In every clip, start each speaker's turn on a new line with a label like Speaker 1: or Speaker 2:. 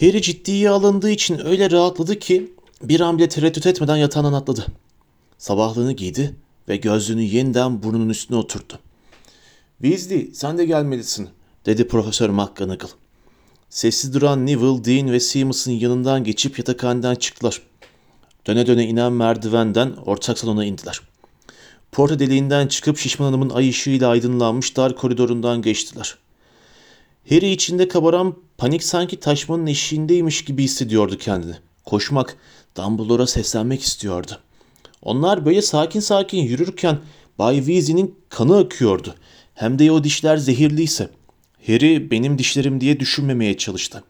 Speaker 1: Harry ciddiye alındığı için öyle rahatladı ki bir an bile tereddüt etmeden yatağından atladı. Sabahlığını giydi ve gözlüğünü yeniden burnunun üstüne oturttu. Weasley sen de gelmelisin dedi Profesör McGonagall. Sessiz duran Neville, Dean ve Seamus'un yanından geçip yatakhaneden çıktılar. Döne döne inen merdivenden ortak salona indiler. Porta deliğinden çıkıp şişman hanımın ay ışığıyla aydınlanmış dar koridorundan geçtiler. Harry içinde kabaran panik sanki taşmanın eşiğindeymiş gibi hissediyordu kendini. Koşmak, Dumbledore'a seslenmek istiyordu. Onlar böyle sakin sakin yürürken Bay Weasley'nin kanı akıyordu. Hem de o dişler zehirliyse. Harry benim dişlerim diye düşünmemeye çalıştı.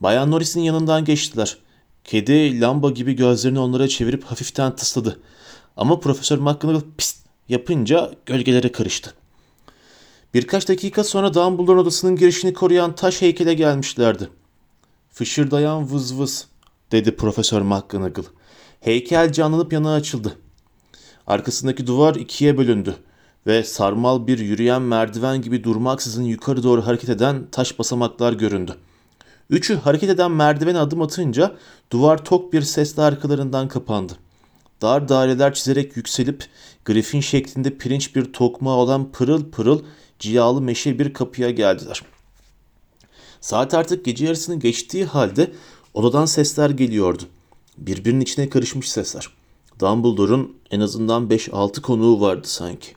Speaker 1: Bayan Norris'in yanından geçtiler. Kedi lamba gibi gözlerini onlara çevirip hafiften tısladı. Ama Profesör McGonagall pist yapınca gölgelere karıştı. Birkaç dakika sonra Dumbledore odasının girişini koruyan taş heykele gelmişlerdi. Fışırdayan vız vız dedi Profesör McGonagall. Heykel canlanıp yana açıldı. Arkasındaki duvar ikiye bölündü ve sarmal bir yürüyen merdiven gibi durmaksızın yukarı doğru hareket eden taş basamaklar göründü. Üçü hareket eden merdivene adım atınca duvar tok bir sesle arkalarından kapandı. Dar daireler çizerek yükselip grifin şeklinde pirinç bir tokma olan pırıl pırıl cilalı meşe bir kapıya geldiler. Saat artık gece yarısını geçtiği halde odadan sesler geliyordu. Birbirinin içine karışmış sesler. Dumbledore'un en azından 5-6 konuğu vardı sanki.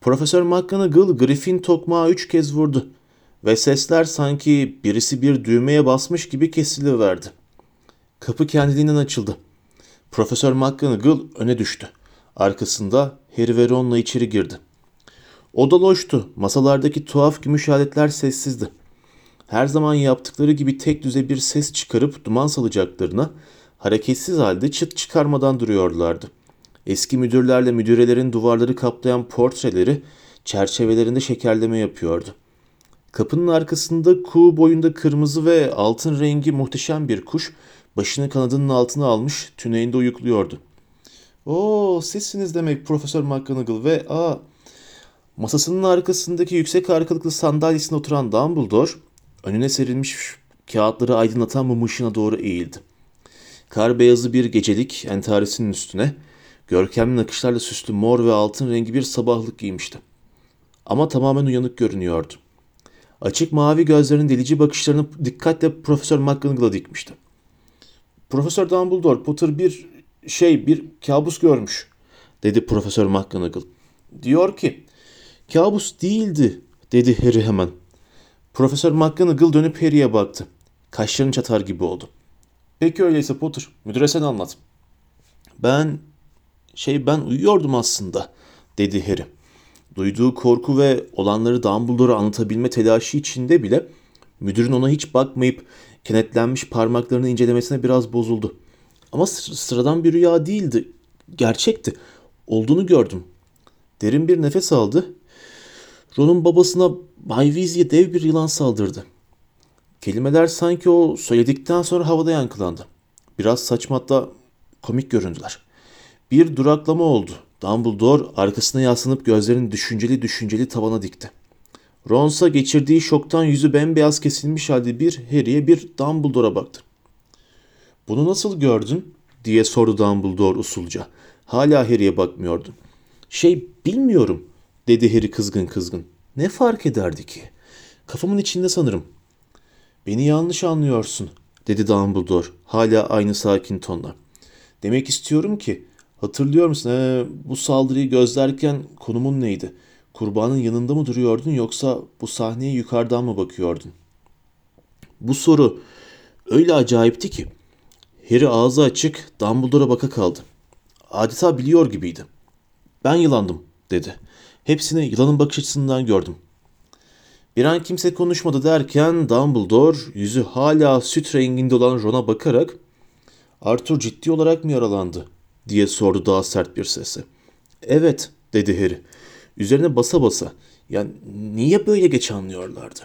Speaker 1: Profesör McGonagall Griffin tokmağı üç kez vurdu ve sesler sanki birisi bir düğmeye basmış gibi kesiliverdi. Kapı kendiliğinden açıldı. Profesör McGonagall öne düştü. Arkasında Harry ve Ron'la içeri girdi. Oda loştu. Masalardaki tuhaf gümüş aletler sessizdi. Her zaman yaptıkları gibi tek düze bir ses çıkarıp duman salacaklarına hareketsiz halde çıt çıkarmadan duruyorlardı. Eski müdürlerle müdürelerin duvarları kaplayan portreleri çerçevelerinde şekerleme yapıyordu. Kapının arkasında kuğu boyunda kırmızı ve altın rengi muhteşem bir kuş başını kanadının altına almış tüneyinde uyukluyordu. ''Oo sizsiniz demek Profesör McGonagall ve aa Masasının arkasındaki yüksek arkalıklı sandalyesine oturan Dumbledore önüne serilmiş kağıtları aydınlatan mum ışığına doğru eğildi. Kar beyazı bir gecelik entaresinin üstüne görkemli nakışlarla süslü mor ve altın rengi bir sabahlık giymişti. Ama tamamen uyanık görünüyordu. Açık mavi gözlerinin delici bakışlarını dikkatle Profesör McGonagall'a dikmişti. Profesör Dumbledore, Potter bir şey, bir kabus görmüş, dedi Profesör McGonagall. Diyor ki, kabus değildi, dedi Harry hemen. Profesör McGonagall dönüp Harry'e baktı. Kaşlarını çatar gibi oldu. Peki öyleyse Potter, müdüre sen anlat. Ben, şey ben uyuyordum aslında, dedi Harry. Duyduğu korku ve olanları Dumbledore'a anlatabilme telaşı içinde bile müdürün ona hiç bakmayıp kenetlenmiş parmaklarını incelemesine biraz bozuldu. Ama sıradan bir rüya değildi. Gerçekti. Olduğunu gördüm. Derin bir nefes aldı. Ron'un babasına Bay dev bir yılan saldırdı. Kelimeler sanki o söyledikten sonra havada yankılandı. Biraz saçma komik göründüler. Bir duraklama oldu. Dumbledore arkasına yaslanıp gözlerini düşünceli düşünceli tavana dikti. Ronsa geçirdiği şoktan yüzü bembeyaz kesilmiş halde bir Harry'e bir Dumbledore'a baktı. Bunu nasıl gördün? diye sordu Dumbledore usulca. Hala Harry'e bakmıyordu. Şey bilmiyorum dedi Harry kızgın kızgın. Ne fark ederdi ki? Kafamın içinde sanırım. Beni yanlış anlıyorsun dedi Dumbledore hala aynı sakin tonla. Demek istiyorum ki hatırlıyor musun ee, bu saldırıyı gözlerken konumun neydi? Kurbanın yanında mı duruyordun yoksa bu sahneye yukarıdan mı bakıyordun? Bu soru öyle acayipti ki Harry ağzı açık Dumbledore'a baka kaldı. Adeta biliyor gibiydi. Ben yılandım dedi. Hepsini yılanın bakış açısından gördüm. Bir an kimse konuşmadı derken Dumbledore yüzü hala süt renginde olan Ron'a bakarak Arthur ciddi olarak mı yaralandı diye sordu daha sert bir sesle. Evet dedi Harry. Üzerine basa basa. Yani niye böyle geç anlıyorlardı?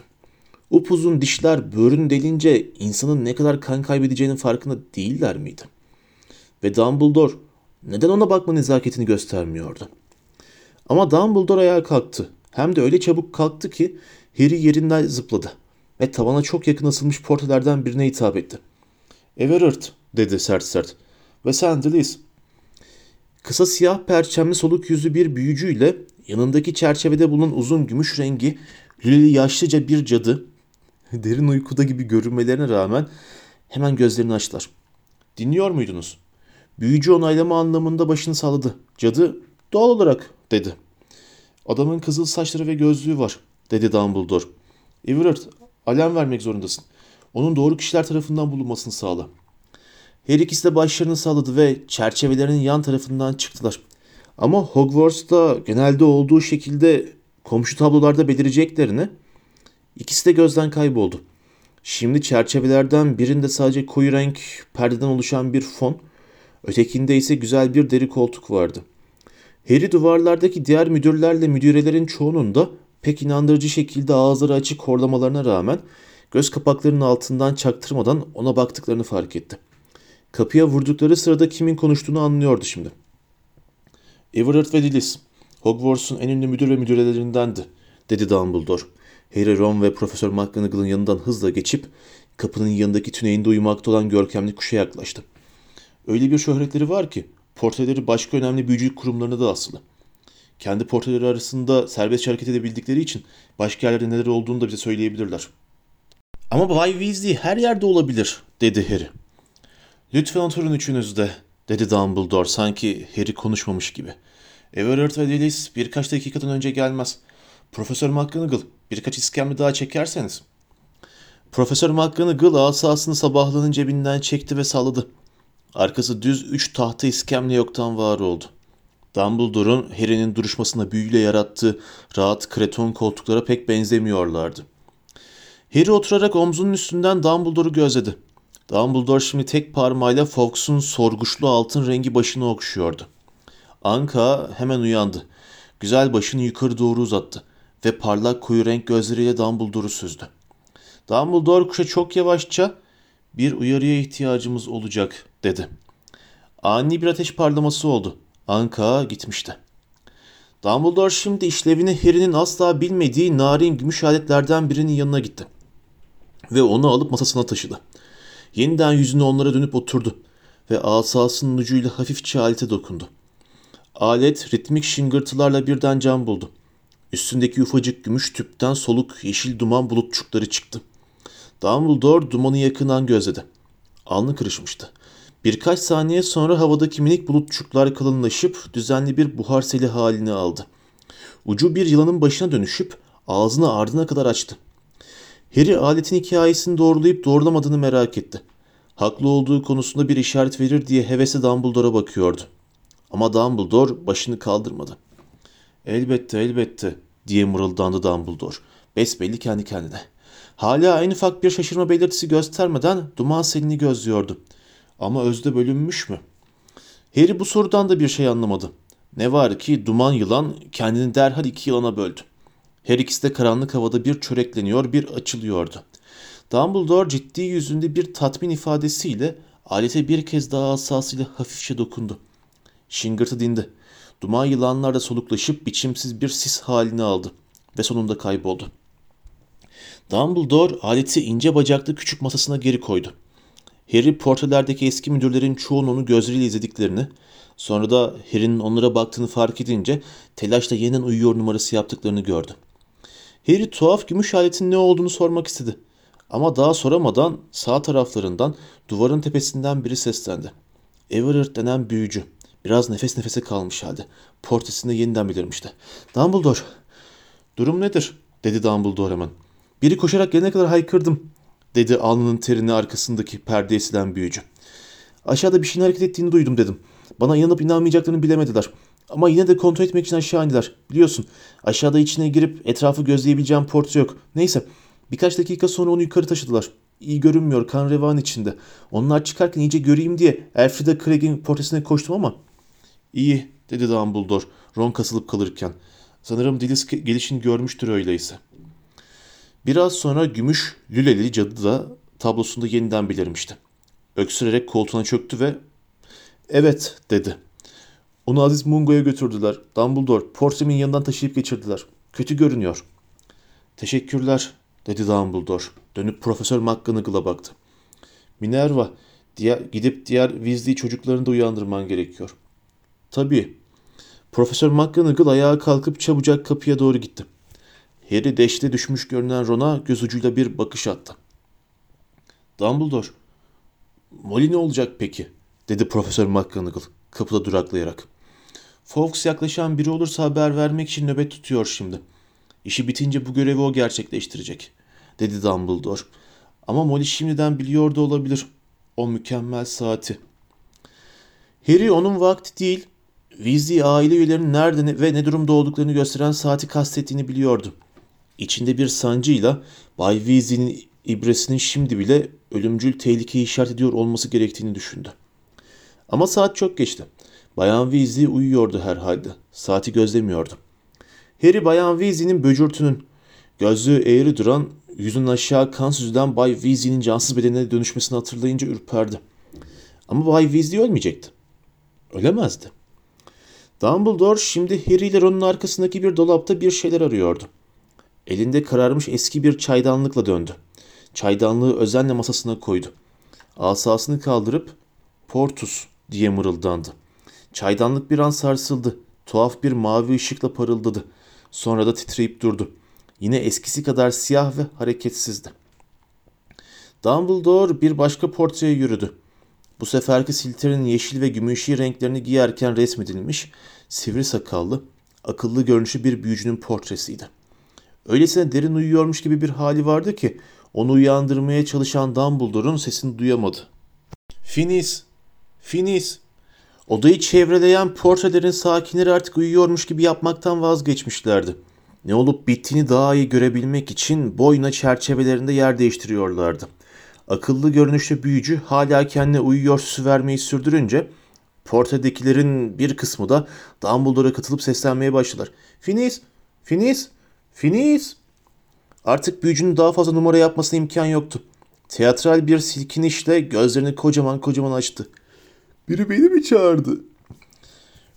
Speaker 1: Upuzun dişler böğrünü delince insanın ne kadar kan kaybedeceğinin farkında değiller miydi? Ve Dumbledore neden ona bakma nezaketini göstermiyordu? Ama Dumbledore ayağa kalktı. Hem de öyle çabuk kalktı ki Harry yerinden zıpladı. ve tavana çok yakın asılmış portrelerden birine hitap etti. Everard dedi sert sert. Ve sen Dilis. Kısa siyah perçemli soluk yüzlü bir büyücüyle yanındaki çerçevede bulunan uzun gümüş rengi lüleli yaşlıca bir cadı derin uykuda gibi görünmelerine rağmen hemen gözlerini açtılar. Dinliyor muydunuz? Büyücü onaylama anlamında başını salladı. Cadı doğal olarak dedi. Adamın kızıl saçları ve gözlüğü var dedi Dumbledore. Everard alarm vermek zorundasın. Onun doğru kişiler tarafından bulunmasını sağla. Her ikisi de başlarını salladı ve çerçevelerinin yan tarafından çıktılar. Ama Hogwarts'ta genelde olduğu şekilde komşu tablolarda belireceklerini ikisi de gözden kayboldu. Şimdi çerçevelerden birinde sadece koyu renk perdeden oluşan bir fon, ötekinde ise güzel bir deri koltuk vardı. Harry duvarlardaki diğer müdürlerle müdürelerin çoğunun da pek inandırıcı şekilde ağızları açık horlamalarına rağmen göz kapaklarının altından çaktırmadan ona baktıklarını fark etti. Kapıya vurdukları sırada kimin konuştuğunu anlıyordu şimdi. Everard ve Dillis, Hogwarts'un en ünlü müdür ve müdürelerindendi, dedi Dumbledore. Harry, Ron ve Profesör McGonagall'ın yanından hızla geçip kapının yanındaki tüneyinde uyumakta olan görkemli kuşa yaklaştı. Öyle bir şöhretleri var ki portreleri başka önemli büyücülük kurumlarına da asılı. Kendi portreleri arasında serbest hareket edebildikleri için başka yerlerde neler olduğunu da bize söyleyebilirler. Ama Bay Weasley her yerde olabilir, dedi Harry. Lütfen oturun üçünüz de, dedi Dumbledore sanki Harry konuşmamış gibi. Everard ve Dillis birkaç dakikadan önce gelmez. Profesör McGonagall birkaç iskemle daha çekerseniz. Profesör McGonagall asasını sabahlığının cebinden çekti ve salladı. Arkası düz üç tahta iskemle yoktan var oldu. Dumbledore'un Harry'nin duruşmasında büyüyle yarattığı rahat kreton koltuklara pek benzemiyorlardı. Harry oturarak omzunun üstünden Dumbledore'u gözledi. Dumbledore şimdi tek parmağıyla Fawkes'un sorguçlu altın rengi başını okşuyordu. Anka hemen uyandı. Güzel başını yukarı doğru uzattı ve parlak koyu renk gözleriyle Dumbledore'u süzdü. Dumbledore kuşa çok yavaşça bir uyarıya ihtiyacımız olacak dedi. Ani bir ateş parlaması oldu. Anka gitmişti. Dumbledore şimdi işlevini Harry'nin asla bilmediği narin gümüş aletlerden birinin yanına gitti. Ve onu alıp masasına taşıdı. Yeniden yüzünü onlara dönüp oturdu ve asasının ucuyla hafifçe alete dokundu. Alet ritmik şıngırtılarla birden can buldu. Üstündeki ufacık gümüş tüpten soluk yeşil duman bulutçukları çıktı. Dumbledore dumanı yakından gözledi. Alnı kırışmıştı. Birkaç saniye sonra havadaki minik bulutçuklar kalınlaşıp düzenli bir buhar seli halini aldı. Ucu bir yılanın başına dönüşüp ağzını ardına kadar açtı. Harry aletin hikayesini doğrulayıp doğrulamadığını merak etti. Haklı olduğu konusunda bir işaret verir diye hevesle Dumbledore'a bakıyordu. Ama Dumbledore başını kaldırmadı. Elbette elbette diye mırıldandı Dumbledore. Besbelli kendi kendine. Hala en ufak bir şaşırma belirtisi göstermeden duman selini gözlüyordu. Ama özde bölünmüş mü? Harry bu sorudan da bir şey anlamadı. Ne var ki duman yılan kendini derhal iki yılana böldü. Her ikisi de karanlık havada bir çörekleniyor, bir açılıyordu. Dumbledore ciddi yüzünde bir tatmin ifadesiyle alete bir kez daha asasıyla hafifçe dokundu. Şıngırtı dindi. Duman yılanlar da soluklaşıp biçimsiz bir sis halini aldı ve sonunda kayboldu. Dumbledore aleti ince bacaklı küçük masasına geri koydu. Harry portrelerdeki eski müdürlerin çoğunun onu gözleriyle izlediklerini, sonra da Harry'nin onlara baktığını fark edince telaşla yeniden uyuyor numarası yaptıklarını gördü. Harry tuhaf gümüş aletin ne olduğunu sormak istedi. Ama daha soramadan sağ taraflarından duvarın tepesinden biri seslendi. Everard denen büyücü. Biraz nefes nefese kalmış halde. Portresinde yeniden belirmişti. Dumbledore. Durum nedir? dedi Dumbledore hemen. Biri koşarak gelene kadar haykırdım dedi alnının terini arkasındaki perdeye silen büyücü. Aşağıda bir şeyin hareket ettiğini duydum dedim. Bana inanıp inanmayacaklarını bilemediler. Ama yine de kontrol etmek için aşağı indiler. Biliyorsun aşağıda içine girip etrafı gözleyebileceğim portre yok. Neyse birkaç dakika sonra onu yukarı taşıdılar. İyi görünmüyor kan revan içinde. Onlar çıkarken iyice göreyim diye Elfrida Craig'in portresine koştum ama. İyi dedi Dumbledore Ron kasılıp kalırken. Sanırım Dilis gelişini görmüştür öyleyse. Biraz sonra gümüş lüleli cadı da tablosunda yeniden belirmişti. Öksürerek koltuğuna çöktü ve ''Evet'' dedi. Onu Aziz Mungo'ya götürdüler. Dumbledore, portremin yanından taşıyıp geçirdiler. Kötü görünüyor. Teşekkürler, dedi Dumbledore. Dönüp Profesör McGonagall'a baktı. Minerva, diğer, gidip diğer Weasley çocuklarını da uyandırman gerekiyor. Tabii. Profesör McGonagall ayağa kalkıp çabucak kapıya doğru gitti. Harry deşte düşmüş görünen Ron'a göz ucuyla bir bakış attı. Dumbledore, Molly ne olacak peki? dedi Profesör McGonagall kapıda duraklayarak. Fawkes yaklaşan biri olursa haber vermek için nöbet tutuyor şimdi. İşi bitince bu görevi o gerçekleştirecek, dedi Dumbledore. Ama Molly şimdiden biliyor da olabilir o mükemmel saati. Harry onun vakti değil, Weasley aile üyelerinin nerede ve ne durumda olduklarını gösteren saati kastettiğini biliyordu. İçinde bir sancıyla Bay Weasley'nin ibresinin şimdi bile ölümcül tehlikeyi işaret ediyor olması gerektiğini düşündü. Ama saat çok geçti. Bayan Weasley uyuyordu herhalde. Saati gözlemiyordu. Harry Bayan Weasley'nin böcürtünün, gözlüğü eğri duran, yüzünün aşağı kan süzülen Bay Weasley'nin cansız bedenine dönüşmesini hatırlayınca ürperdi. Ama Bay Weasley ölmeyecekti. Ölemezdi. Dumbledore şimdi Harry ile Ron'un arkasındaki bir dolapta bir şeyler arıyordu. Elinde kararmış eski bir çaydanlıkla döndü. Çaydanlığı özenle masasına koydu. Asasını kaldırıp Portus diye mırıldandı. Çaydanlık bir an sarsıldı. Tuhaf bir mavi ışıkla parıldadı. Sonra da titreyip durdu. Yine eskisi kadar siyah ve hareketsizdi. Dumbledore bir başka portreye yürüdü. Bu seferki Silter'in yeşil ve gümüşi renklerini giyerken resmedilmiş, sivri sakallı, akıllı görünüşü bir büyücünün portresiydi. Öylesine derin uyuyormuş gibi bir hali vardı ki onu uyandırmaya çalışan Dumbledore'un sesini duyamadı. Finis, Finis. Odayı çevreleyen portrelerin sakinleri artık uyuyormuş gibi yapmaktan vazgeçmişlerdi. Ne olup bittiğini daha iyi görebilmek için boyuna çerçevelerinde yer değiştiriyorlardı. Akıllı görünüşlü büyücü hala kendine uyuyor süsü vermeyi sürdürünce portredekilerin bir kısmı da Dumbledore'a katılıp seslenmeye başladılar. Finis, Finis, Finis. Artık büyücünün daha fazla numara yapmasına imkan yoktu. Teatral bir silkinişle gözlerini kocaman kocaman açtı. Biri beni mi çağırdı?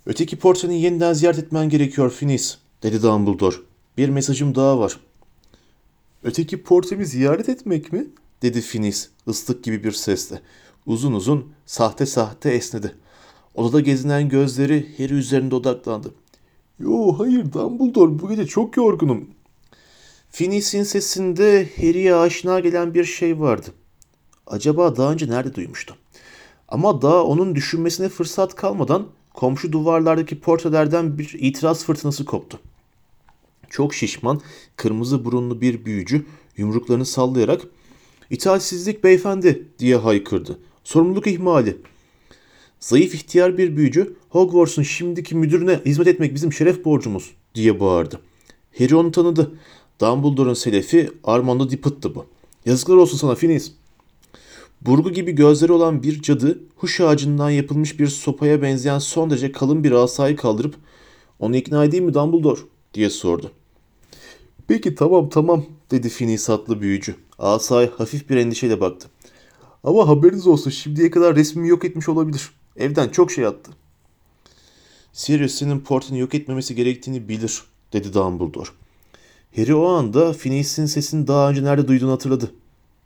Speaker 1: Öteki portreni yeniden ziyaret etmen gerekiyor Finis, dedi Dumbledore. Bir mesajım daha var. Öteki portremi ziyaret etmek mi? dedi Finis ıslık gibi bir sesle. Uzun uzun, sahte sahte esnedi. Odada gezinen gözleri Harry üzerinde odaklandı. Yo hayır Dumbledore bu gece çok yorgunum. Finis'in sesinde Harry'e aşina gelen bir şey vardı. Acaba daha önce nerede duymuştu? Ama daha onun düşünmesine fırsat kalmadan komşu duvarlardaki portrelerden bir itiraz fırtınası koptu. Çok şişman, kırmızı burunlu bir büyücü yumruklarını sallayarak "İtaatsizlik beyefendi!" diye haykırdı. "Sorumluluk ihmali." Zayıf ihtiyar bir büyücü Hogwarts'un şimdiki müdürüne hizmet etmek bizim şeref borcumuz diye bağırdı. Harry onu tanıdı. Dumbledore'un selefi Armando Dippet'tı bu. Yazıklar olsun sana Phineas. Burgu gibi gözleri olan bir cadı huş ağacından yapılmış bir sopaya benzeyen son derece kalın bir asayı kaldırıp onu ikna edeyim mi Dumbledore diye sordu. Peki tamam tamam dedi Phineas adlı büyücü. Asay hafif bir endişeyle baktı. Ama haberiniz olsun şimdiye kadar resmimi yok etmiş olabilir. Evden çok şey attı. Sirius senin portunu yok etmemesi gerektiğini bilir dedi Dumbledore. Harry o anda Phineas'in sesini daha önce nerede duyduğunu hatırladı.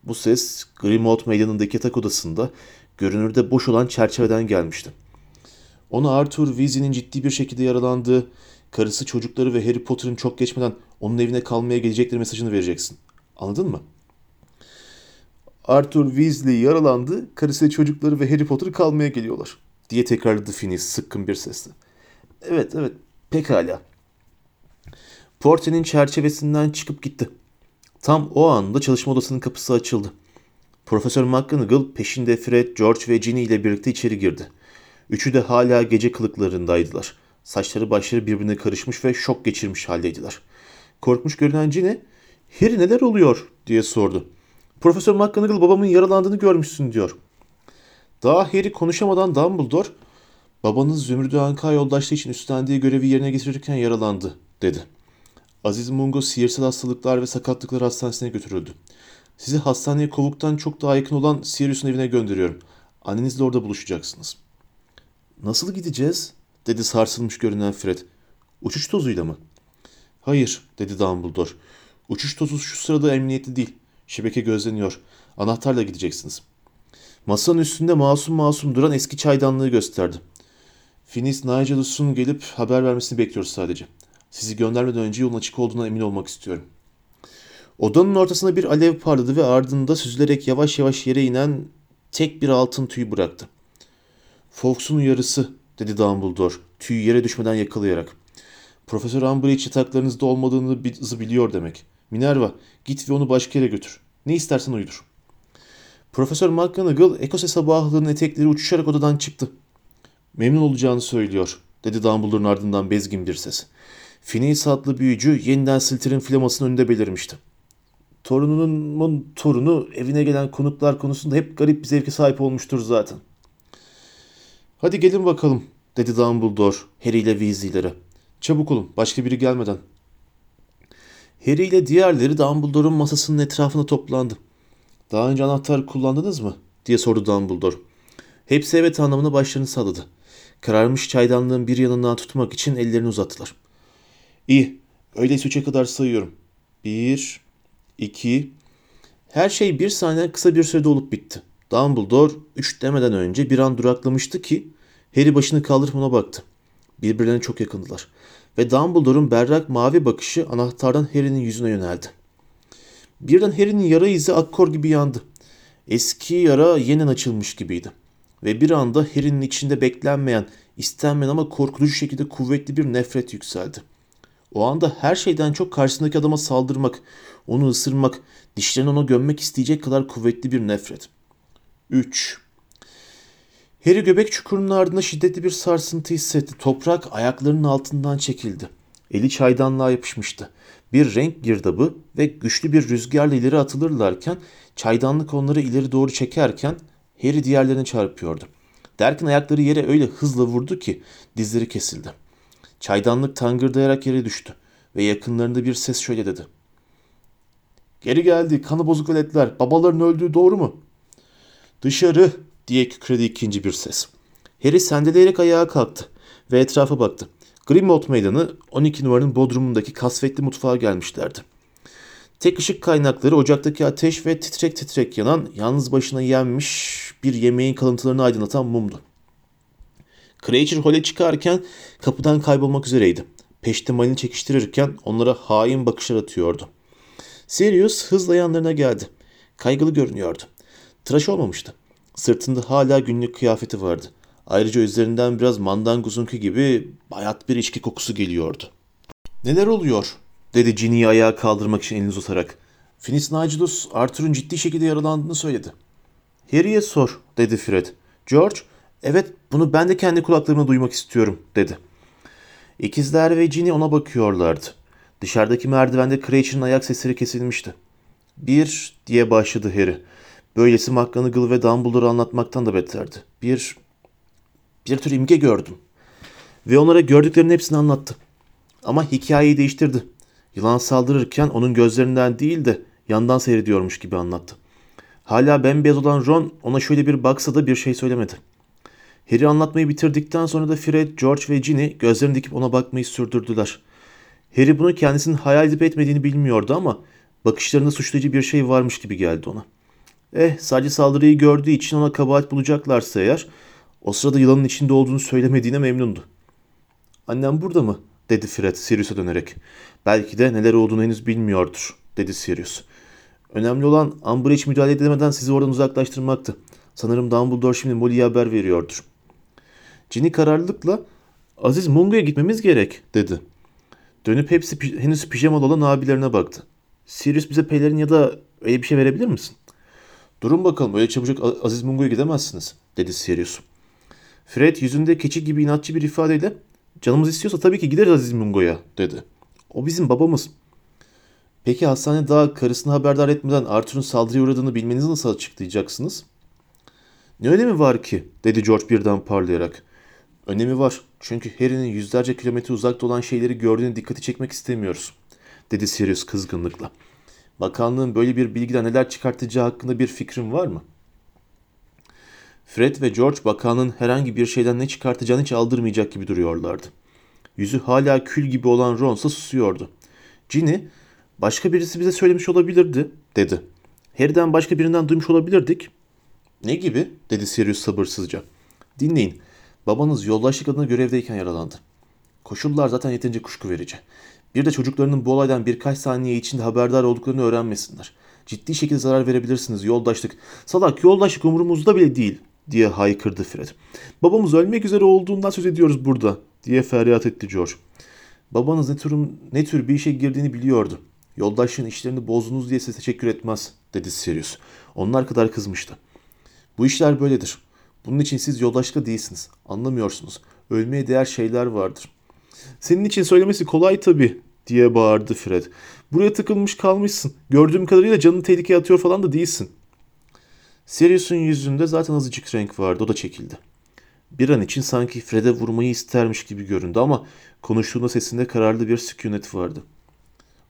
Speaker 1: Bu ses Grimmauld meydanındaki yatak odasında görünürde boş olan çerçeveden gelmişti. Ona Arthur Weasley'nin ciddi bir şekilde yaralandığı, karısı çocukları ve Harry Potter'ın çok geçmeden onun evine kalmaya gelecekleri mesajını vereceksin. Anladın mı? Arthur Weasley yaralandı, karısı çocukları ve Harry Potter kalmaya geliyorlar diye tekrarladı Phineas sıkkın bir sesle. Evet evet pekala. Porte'nin çerçevesinden çıkıp gitti. Tam o anda çalışma odasının kapısı açıldı. Profesör McGonagall peşinde Fred, George ve Ginny ile birlikte içeri girdi. Üçü de hala gece kılıklarındaydılar. Saçları başları birbirine karışmış ve şok geçirmiş haldeydiler. Korkmuş görünen Ginny, Harry neler oluyor diye sordu. Profesör McGonagall babamın yaralandığını görmüşsün diyor. Daha Harry konuşamadan Dumbledore, babanız Zümrüdü Anka yoldaşlığı için üstlendiği görevi yerine getirirken yaralandı dedi. Aziz Mungo sihirsel hastalıklar ve sakatlıklar hastanesine götürüldü. Sizi hastaneye kovuktan çok daha yakın olan Sirius'un evine gönderiyorum. Annenizle orada buluşacaksınız. Nasıl gideceğiz? dedi sarsılmış görünen Fred. Uçuş tozuyla mı? Hayır, dedi Dumbledore. Uçuş tozu şu sırada emniyetli değil. Şebeke gözleniyor. Anahtarla gideceksiniz. Masanın üstünde masum masum duran eski çaydanlığı gösterdi. Finis Nigelus'un gelip haber vermesini bekliyoruz sadece. Sizi göndermeden önce yolun açık olduğuna emin olmak istiyorum. Odanın ortasında bir alev parladı ve ardında süzülerek yavaş yavaş yere inen tek bir altın tüy bıraktı. Fawkes'un uyarısı dedi Dumbledore tüyü yere düşmeden yakalayarak. Profesör Umbridge yataklarınızda olmadığını biliyor demek. Minerva git ve onu başka yere götür. Ne istersen uydur. Profesör McGonagall Ekose sabahlığının etekleri uçuşarak odadan çıktı. Memnun olacağını söylüyor dedi Dumbledore'un ardından bezgin bir ses. Phineas adlı büyücü yeniden Slytherin flamasının önünde belirmişti. Torununun torunu evine gelen konuklar konusunda hep garip bir zevke sahip olmuştur zaten. Hadi gelin bakalım dedi Dumbledore Harry ile Weasley'lere. Çabuk olun başka biri gelmeden. Harry ile diğerleri Dumbledore'un masasının etrafına toplandı. Daha önce anahtar kullandınız mı? diye sordu Dumbledore. Hepsi evet anlamına başlarını salladı. Kararmış çaydanlığın bir yanından tutmak için ellerini uzattılar. İyi, öyleyse üçe kadar sayıyorum. Bir, iki... Her şey bir saniye kısa bir sürede olup bitti. Dumbledore üç demeden önce bir an duraklamıştı ki Harry başını kaldırıp ona baktı. Birbirlerine çok yakındılar. Ve Dumbledore'un berrak mavi bakışı anahtardan Harry'nin yüzüne yöneldi. Birden Harry'nin yara izi akkor gibi yandı. Eski yara yeniden açılmış gibiydi. Ve bir anda Harry'nin içinde beklenmeyen, istenmeyen ama korkutucu şekilde kuvvetli bir nefret yükseldi. O anda her şeyden çok karşısındaki adama saldırmak, onu ısırmak, dişlerini ona gömmek isteyecek kadar kuvvetli bir nefret. 3. Harry göbek çukurunun ardında şiddetli bir sarsıntı hissetti. Toprak ayaklarının altından çekildi. Eli çaydanlığa yapışmıştı. Bir renk girdabı ve güçlü bir rüzgarla ileri atılırlarken çaydanlık onları ileri doğru çekerken Harry diğerlerine çarpıyordu. Derken ayakları yere öyle hızla vurdu ki dizleri kesildi. Çaydanlık tangırdayarak yere düştü ve yakınlarında bir ses şöyle dedi. Geri geldi kanı bozuk veletler babaların öldüğü doğru mu? Dışarı diye kükredi ikinci bir ses. Harry sendeleyerek ayağa kalktı ve etrafa baktı. Grimmauld Meydanı 12 numaranın bodrumundaki kasvetli mutfağa gelmişlerdi. Tek ışık kaynakları ocaktaki ateş ve titrek titrek yanan, yalnız başına yenmiş bir yemeğin kalıntılarını aydınlatan mumdu. Creature Hall'e çıkarken kapıdan kaybolmak üzereydi. Peşte malini çekiştirirken onlara hain bakışlar atıyordu. Sirius hızla yanlarına geldi. Kaygılı görünüyordu. Tıraş olmamıştı. Sırtında hala günlük kıyafeti vardı. Ayrıca üzerinden biraz mandanguzunki gibi bayat bir içki kokusu geliyordu. Neler oluyor? dedi Ginny'yi ayağa kaldırmak için elini uzatarak. Finis Nigellus Arthur'un ciddi şekilde yaralandığını söyledi. Harry'e sor dedi Fred. George evet bunu ben de kendi kulaklarımla duymak istiyorum dedi. İkizler ve Ginny ona bakıyorlardı. Dışarıdaki merdivende Cratchit'in ayak sesleri kesilmişti. Bir diye başladı Harry. Böylesi McGonagall ve Dumbledore'u anlatmaktan da beterdi. Bir, bir tür imge gördüm. Ve onlara gördüklerinin hepsini anlattı. Ama hikayeyi değiştirdi. Yılan saldırırken onun gözlerinden değil de yandan seyrediyormuş gibi anlattı. Hala bembeyaz olan Ron ona şöyle bir baksa da bir şey söylemedi. Harry anlatmayı bitirdikten sonra da Fred, George ve Ginny gözlerini dikip ona bakmayı sürdürdüler. Harry bunu kendisinin hayal edip etmediğini bilmiyordu ama bakışlarında suçlayıcı bir şey varmış gibi geldi ona. Eh sadece saldırıyı gördüğü için ona kabahat bulacaklarsa eğer o sırada yılanın içinde olduğunu söylemediğine memnundu. Annem burada mı? dedi Fred Sirius'a dönerek. Belki de neler olduğunu henüz bilmiyordur dedi Sirius. Önemli olan Amber'e hiç müdahale edemeden sizi oradan uzaklaştırmaktı. Sanırım Dumbledore şimdi Molly'ye haber veriyordur. Ginny kararlılıkla Aziz Mungo'ya gitmemiz gerek dedi. Dönüp hepsi henüz pijamalı olan abilerine baktı. Sirius bize pelerin ya da öyle bir şey verebilir misin? Durun bakalım öyle çabucak Aziz Mungo'ya gidemezsiniz dedi Sirius. Fred yüzünde keçi gibi inatçı bir ifadeyle canımız istiyorsa tabii ki gideriz Aziz Mungo'ya dedi. O bizim babamız. Peki hastane daha karısını haberdar etmeden Arthur'un saldırıya uğradığını bilmenizi nasıl açıklayacaksınız? Ne önemi var ki? dedi George birden parlayarak. Önemi var. Çünkü Harry'nin yüzlerce kilometre uzakta olan şeyleri gördüğüne dikkati çekmek istemiyoruz. Dedi Sirius kızgınlıkla. Bakanlığın böyle bir bilgiden neler çıkartacağı hakkında bir fikrin var mı? Fred ve George bakanlığın herhangi bir şeyden ne çıkartacağını hiç aldırmayacak gibi duruyorlardı. Yüzü hala kül gibi olan Ron ise susuyordu. Ginny, Başka birisi bize söylemiş olabilirdi, dedi. Harry'den başka birinden duymuş olabilirdik. Ne gibi? dedi Sirius sabırsızca. Dinleyin. Babanız yoldaşlık adına görevdeyken yaralandı. Koşullar zaten yeterince kuşku verici. Bir de çocuklarının bu olaydan birkaç saniye içinde haberdar olduklarını öğrenmesinler. Ciddi şekilde zarar verebilirsiniz yoldaşlık. Salak yoldaşlık umurumuzda bile değil diye haykırdı Fred. Babamız ölmek üzere olduğundan söz ediyoruz burada diye feryat etti George. Babanız ne tür, ne tür bir işe girdiğini biliyordu. Yoldaşlığın işlerini bozdunuz diye size teşekkür etmez dedi Sirius. Onlar kadar kızmıştı. Bu işler böyledir. Bunun için siz yoldaşlıkta değilsiniz. Anlamıyorsunuz. Ölmeye değer şeyler vardır. Senin için söylemesi kolay tabii diye bağırdı Fred. Buraya tıkılmış kalmışsın. Gördüğüm kadarıyla canını tehlikeye atıyor falan da değilsin. Sirius'un yüzünde zaten azıcık renk vardı. O da çekildi. Bir an için sanki Fred'e vurmayı istermiş gibi göründü ama konuştuğunda sesinde kararlı bir sükunet vardı.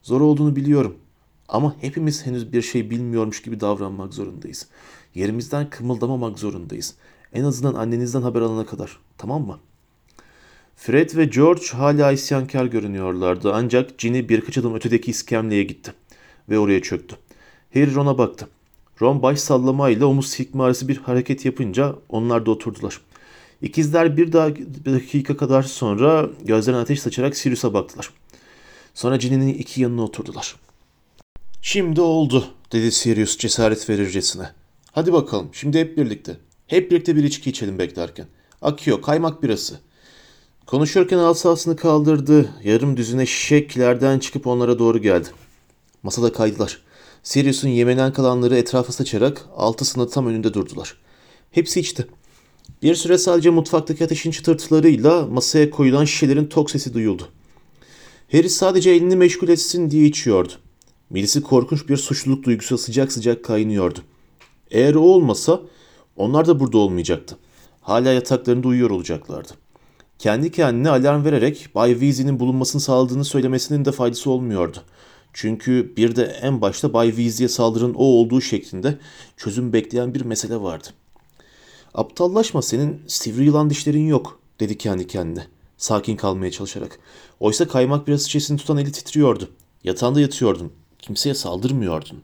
Speaker 1: Zor olduğunu biliyorum ama hepimiz henüz bir şey bilmiyormuş gibi davranmak zorundayız. Yerimizden kımıldamamak zorundayız. En azından annenizden haber alana kadar. Tamam mı? Fred ve George hala isyankar görünüyorlardı ancak Ginny birkaç adım ötedeki iskemleye gitti ve oraya çöktü. Harry Ron'a baktı. Ron baş sallamayla omuz silkme arası bir hareket yapınca onlar da oturdular. İkizler bir, daha, bir dakika kadar sonra gözlerine ateş saçarak Sirius'a baktılar. Sonra Ginny'nin iki yanına oturdular. Şimdi oldu dedi Sirius cesaret verircesine. Hadi bakalım şimdi hep birlikte. Hep birlikte bir içki içelim beklerken. Akıyor kaymak birası. Konuşurken asasını kaldırdı. Yarım düzine şişeklerden çıkıp onlara doğru geldi. Masada kaydılar. Sirius'un yemenen kalanları etrafa saçarak altısını tam önünde durdular. Hepsi içti. Bir süre sadece mutfaktaki ateşin çıtırtılarıyla masaya koyulan şişelerin tok sesi duyuldu. Harry sadece elini meşgul etsin diye içiyordu. Midesi korkunç bir suçluluk duygusu sıcak sıcak kaynıyordu. Eğer o olmasa onlar da burada olmayacaktı. Hala yataklarında uyuyor olacaklardı. Kendi kendine alarm vererek Bay Weasley'nin bulunmasını sağladığını söylemesinin de faydası olmuyordu. Çünkü bir de en başta Bay Weasley'e saldırın o olduğu şeklinde çözüm bekleyen bir mesele vardı. Aptallaşma senin sivri yılan dişlerin yok dedi kendi kendine. Sakin kalmaya çalışarak. Oysa kaymak biraz şişesini tutan eli titriyordu. Yatağında yatıyordun. Kimseye saldırmıyordun.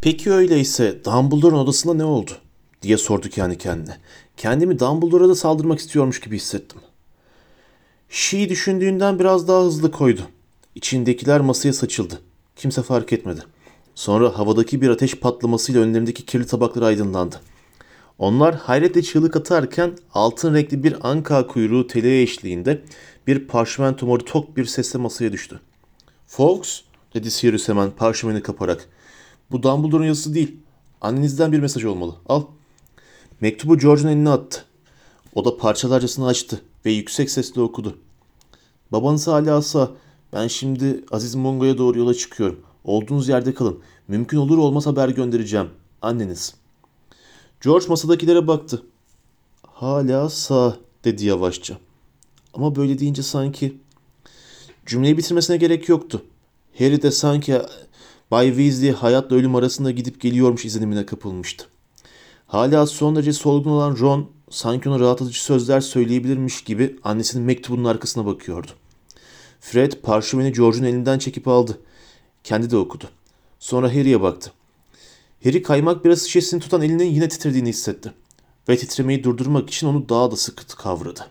Speaker 1: Peki öyleyse Dumbledore'un odasında ne oldu? diye sordu kendi kendine. Kendimi Dumbledore'a da saldırmak istiyormuş gibi hissettim. Şii düşündüğünden biraz daha hızlı koydu. İçindekiler masaya saçıldı. Kimse fark etmedi. Sonra havadaki bir ateş patlamasıyla önlerindeki kirli tabaklar aydınlandı. Onlar hayretle çığlık atarken altın renkli bir anka kuyruğu tele eşliğinde bir parşömen moru tok bir sesle masaya düştü. Fox, dedi Sirius hemen parşömeni kaparak. Bu Dumbledore'un yazısı değil. Annenizden bir mesaj olmalı. Al. Mektubu George'un eline attı. O da parçalarcasını açtı ve yüksek sesle okudu. Babanız hala sağ. Ben şimdi Aziz Mongo'ya doğru yola çıkıyorum. Olduğunuz yerde kalın. Mümkün olur olmaz haber göndereceğim. Anneniz. George masadakilere baktı. Hala sağ dedi yavaşça. Ama böyle deyince sanki... Cümleyi bitirmesine gerek yoktu. Harry de sanki Bay Weasley hayatla ölüm arasında gidip geliyormuş izlenimine kapılmıştı. Hala son derece solgun olan Ron sanki ona rahatlatıcı sözler söyleyebilirmiş gibi annesinin mektubunun arkasına bakıyordu. Fred parşömeni George'un elinden çekip aldı. Kendi de okudu. Sonra Harry'e baktı. Harry kaymak biraz şişesini tutan elinin yine titrediğini hissetti. Ve titremeyi durdurmak için onu daha da sıkı kavradı.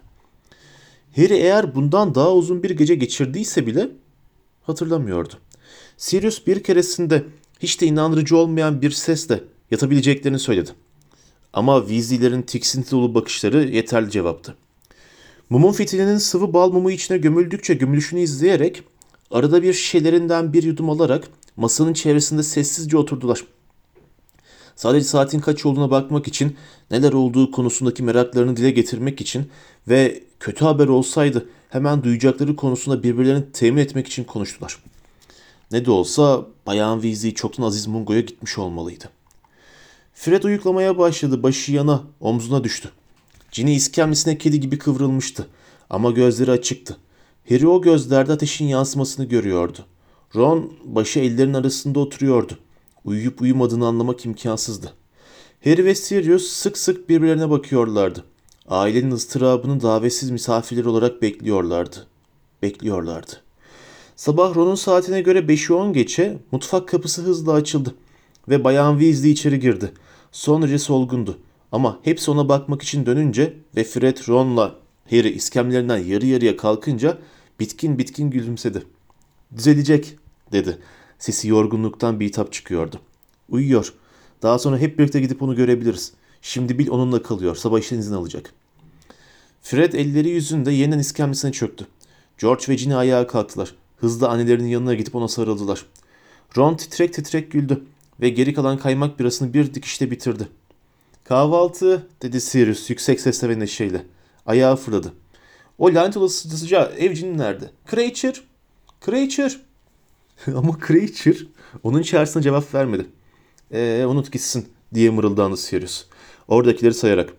Speaker 1: Harry eğer bundan daha uzun bir gece geçirdiyse bile hatırlamıyordu. Sirius bir keresinde hiç de inandırıcı olmayan bir sesle yatabileceklerini söyledi. Ama Weasley'lerin tiksinti dolu bakışları yeterli cevaptı. Mumun fitilinin sıvı bal mumu içine gömüldükçe gömülüşünü izleyerek arada bir şişelerinden bir yudum alarak masanın çevresinde sessizce oturdular. Sadece saatin kaç olduğuna bakmak için, neler olduğu konusundaki meraklarını dile getirmek için ve kötü haber olsaydı hemen duyacakları konusunda birbirlerini temin etmek için konuştular. Ne de olsa Bayan Weasley çoktan Aziz Mungo'ya gitmiş olmalıydı. Fred uyuklamaya başladı. Başı yana, omzuna düştü. Ginny iskemlesine kedi gibi kıvrılmıştı. Ama gözleri açıktı. Harry o gözlerde ateşin yansımasını görüyordu. Ron başı ellerin arasında oturuyordu. Uyuyup uyumadığını anlamak imkansızdı. Harry ve Sirius sık sık birbirlerine bakıyorlardı. Ailenin ıstırabını davetsiz misafirler olarak bekliyorlardı. Bekliyorlardı. Sabah Ron'un saatine göre 5'i 10 geçe mutfak kapısı hızla açıldı ve Bayan Weasley içeri girdi. Son derece solgundu ama hepsi ona bakmak için dönünce ve Fred Ron'la Harry iskemlerinden yarı yarıya kalkınca bitkin bitkin gülümsedi. Düzelecek dedi. Sesi yorgunluktan bitap çıkıyordu. Uyuyor. Daha sonra hep birlikte gidip onu görebiliriz. Şimdi Bill onunla kalıyor. Sabah işten izin alacak. Fred elleri yüzünde yeniden iskemlesine çöktü. George ve Ginny ayağa kalktılar. Hızla annelerinin yanına gidip ona sarıldılar. Ron titrek titrek güldü ve geri kalan kaymak birasını bir dikişte bitirdi. Kahvaltı dedi Sirius yüksek sesle ve neşeyle. Ayağı fırladı. O lanet olası sıcağı evcinin nerede? Creature! Creature! Ama Creature onun çağrısına cevap vermedi. Eee unut gitsin diye mırıldandı Sirius. Oradakileri sayarak.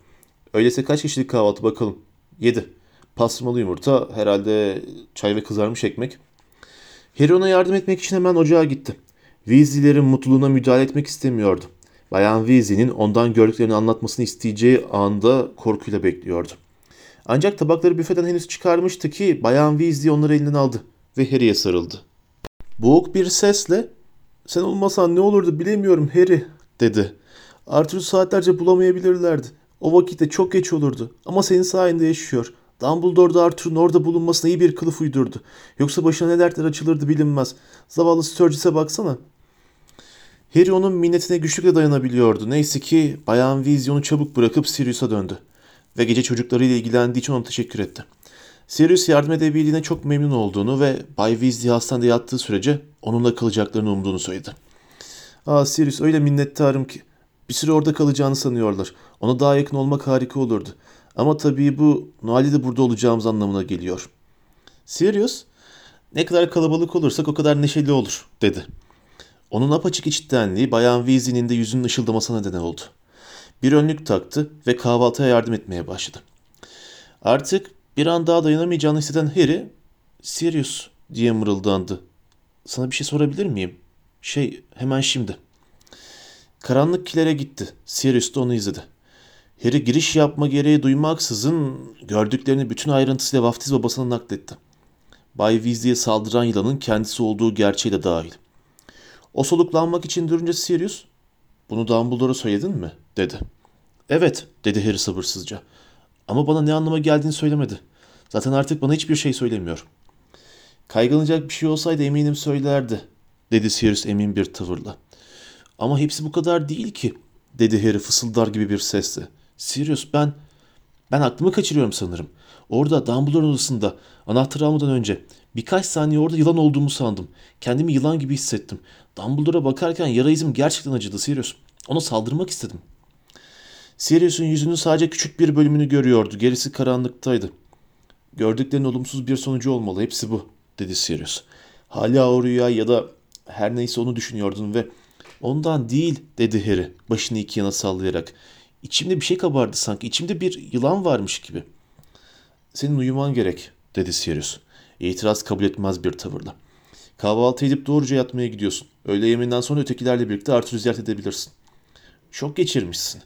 Speaker 1: Öyleyse kaç kişilik kahvaltı bakalım? Yedi. Pastırmalı yumurta, herhalde çay ve kızarmış ekmek. Harry ona yardım etmek için hemen ocağa gitti. Weasley'lerin mutluluğuna müdahale etmek istemiyordu. Bayan Weasley'nin ondan gördüklerini anlatmasını isteyeceği anda korkuyla bekliyordu. Ancak tabakları büfeden henüz çıkarmıştı ki Bayan Weasley onları elinden aldı ve Harry'e sarıldı. Boğuk bir sesle ''Sen olmasan ne olurdu bilemiyorum Harry'' dedi. Arthur'u saatlerce bulamayabilirlerdi. O vakitte çok geç olurdu ama senin sayende yaşıyor. Dumbledore da Arthur'un orada bulunmasına iyi bir kılıf uydurdu. Yoksa başına ne dertler açılırdı bilinmez. Zavallı Sturgis'e baksana. Harry onun minnetine güçlükle dayanabiliyordu. Neyse ki Bayan Weasley onu çabuk bırakıp Sirius'a döndü. Ve gece çocuklarıyla ilgilendiği için ona teşekkür etti. Sirius yardım edebildiğine çok memnun olduğunu ve Bay Weasley hastanede yattığı sürece onunla kalacaklarını umduğunu söyledi. Aa Sirius öyle minnettarım ki. Bir süre orada kalacağını sanıyorlar. Ona daha yakın olmak harika olurdu. Ama tabii bu Noel'de de burada olacağımız anlamına geliyor. Sirius, ne kadar kalabalık olursak o kadar neşeli olur, dedi. Onun apaçık içtenliği Bayan Weasley'nin de yüzünün ışıldamasına neden oldu. Bir önlük taktı ve kahvaltıya yardım etmeye başladı. Artık bir an daha dayanamayacağını hisseden Harry, Sirius diye mırıldandı. Sana bir şey sorabilir miyim? Şey, hemen şimdi. Karanlık kilere gitti. Sirius da onu izledi. Harry giriş yapma gereği duymaksızın gördüklerini bütün ayrıntısıyla vaftiz babasına nakletti. Bay Weasley'e saldıran yılanın kendisi olduğu gerçeği de dahil. O soluklanmak için durunca Sirius, ''Bunu Dumbledore'a söyledin mi?'' dedi. ''Evet'' dedi Harry sabırsızca. ''Ama bana ne anlama geldiğini söylemedi. Zaten artık bana hiçbir şey söylemiyor.'' ''Kaygılanacak bir şey olsaydı eminim söylerdi.'' dedi Sirius emin bir tavırla. ''Ama hepsi bu kadar değil ki.'' dedi Harry fısıldar gibi bir sesle. Sirius ben... Ben aklımı kaçırıyorum sanırım. Orada Dumbledore'un odasında anahtarı almadan önce birkaç saniye orada yılan olduğumu sandım. Kendimi yılan gibi hissettim. Dumbledore'a bakarken yara izim gerçekten acıdı Sirius. Ona saldırmak istedim. Sirius'un yüzünün sadece küçük bir bölümünü görüyordu. Gerisi karanlıktaydı. Gördüklerin olumsuz bir sonucu olmalı. Hepsi bu, dedi Sirius. Hala o rüya ya da her neyse onu düşünüyordun ve ondan değil, dedi Harry başını iki yana sallayarak. İçimde bir şey kabardı sanki. İçimde bir yılan varmış gibi. Senin uyuman gerek, dedi Sirius. İtiraz kabul etmez bir tavırla. Kahvaltı edip doğruca yatmaya gidiyorsun. Öğle yemeğinden sonra ötekilerle birlikte Arthur'u ziyaret edebilirsin. Çok geçirmişsin.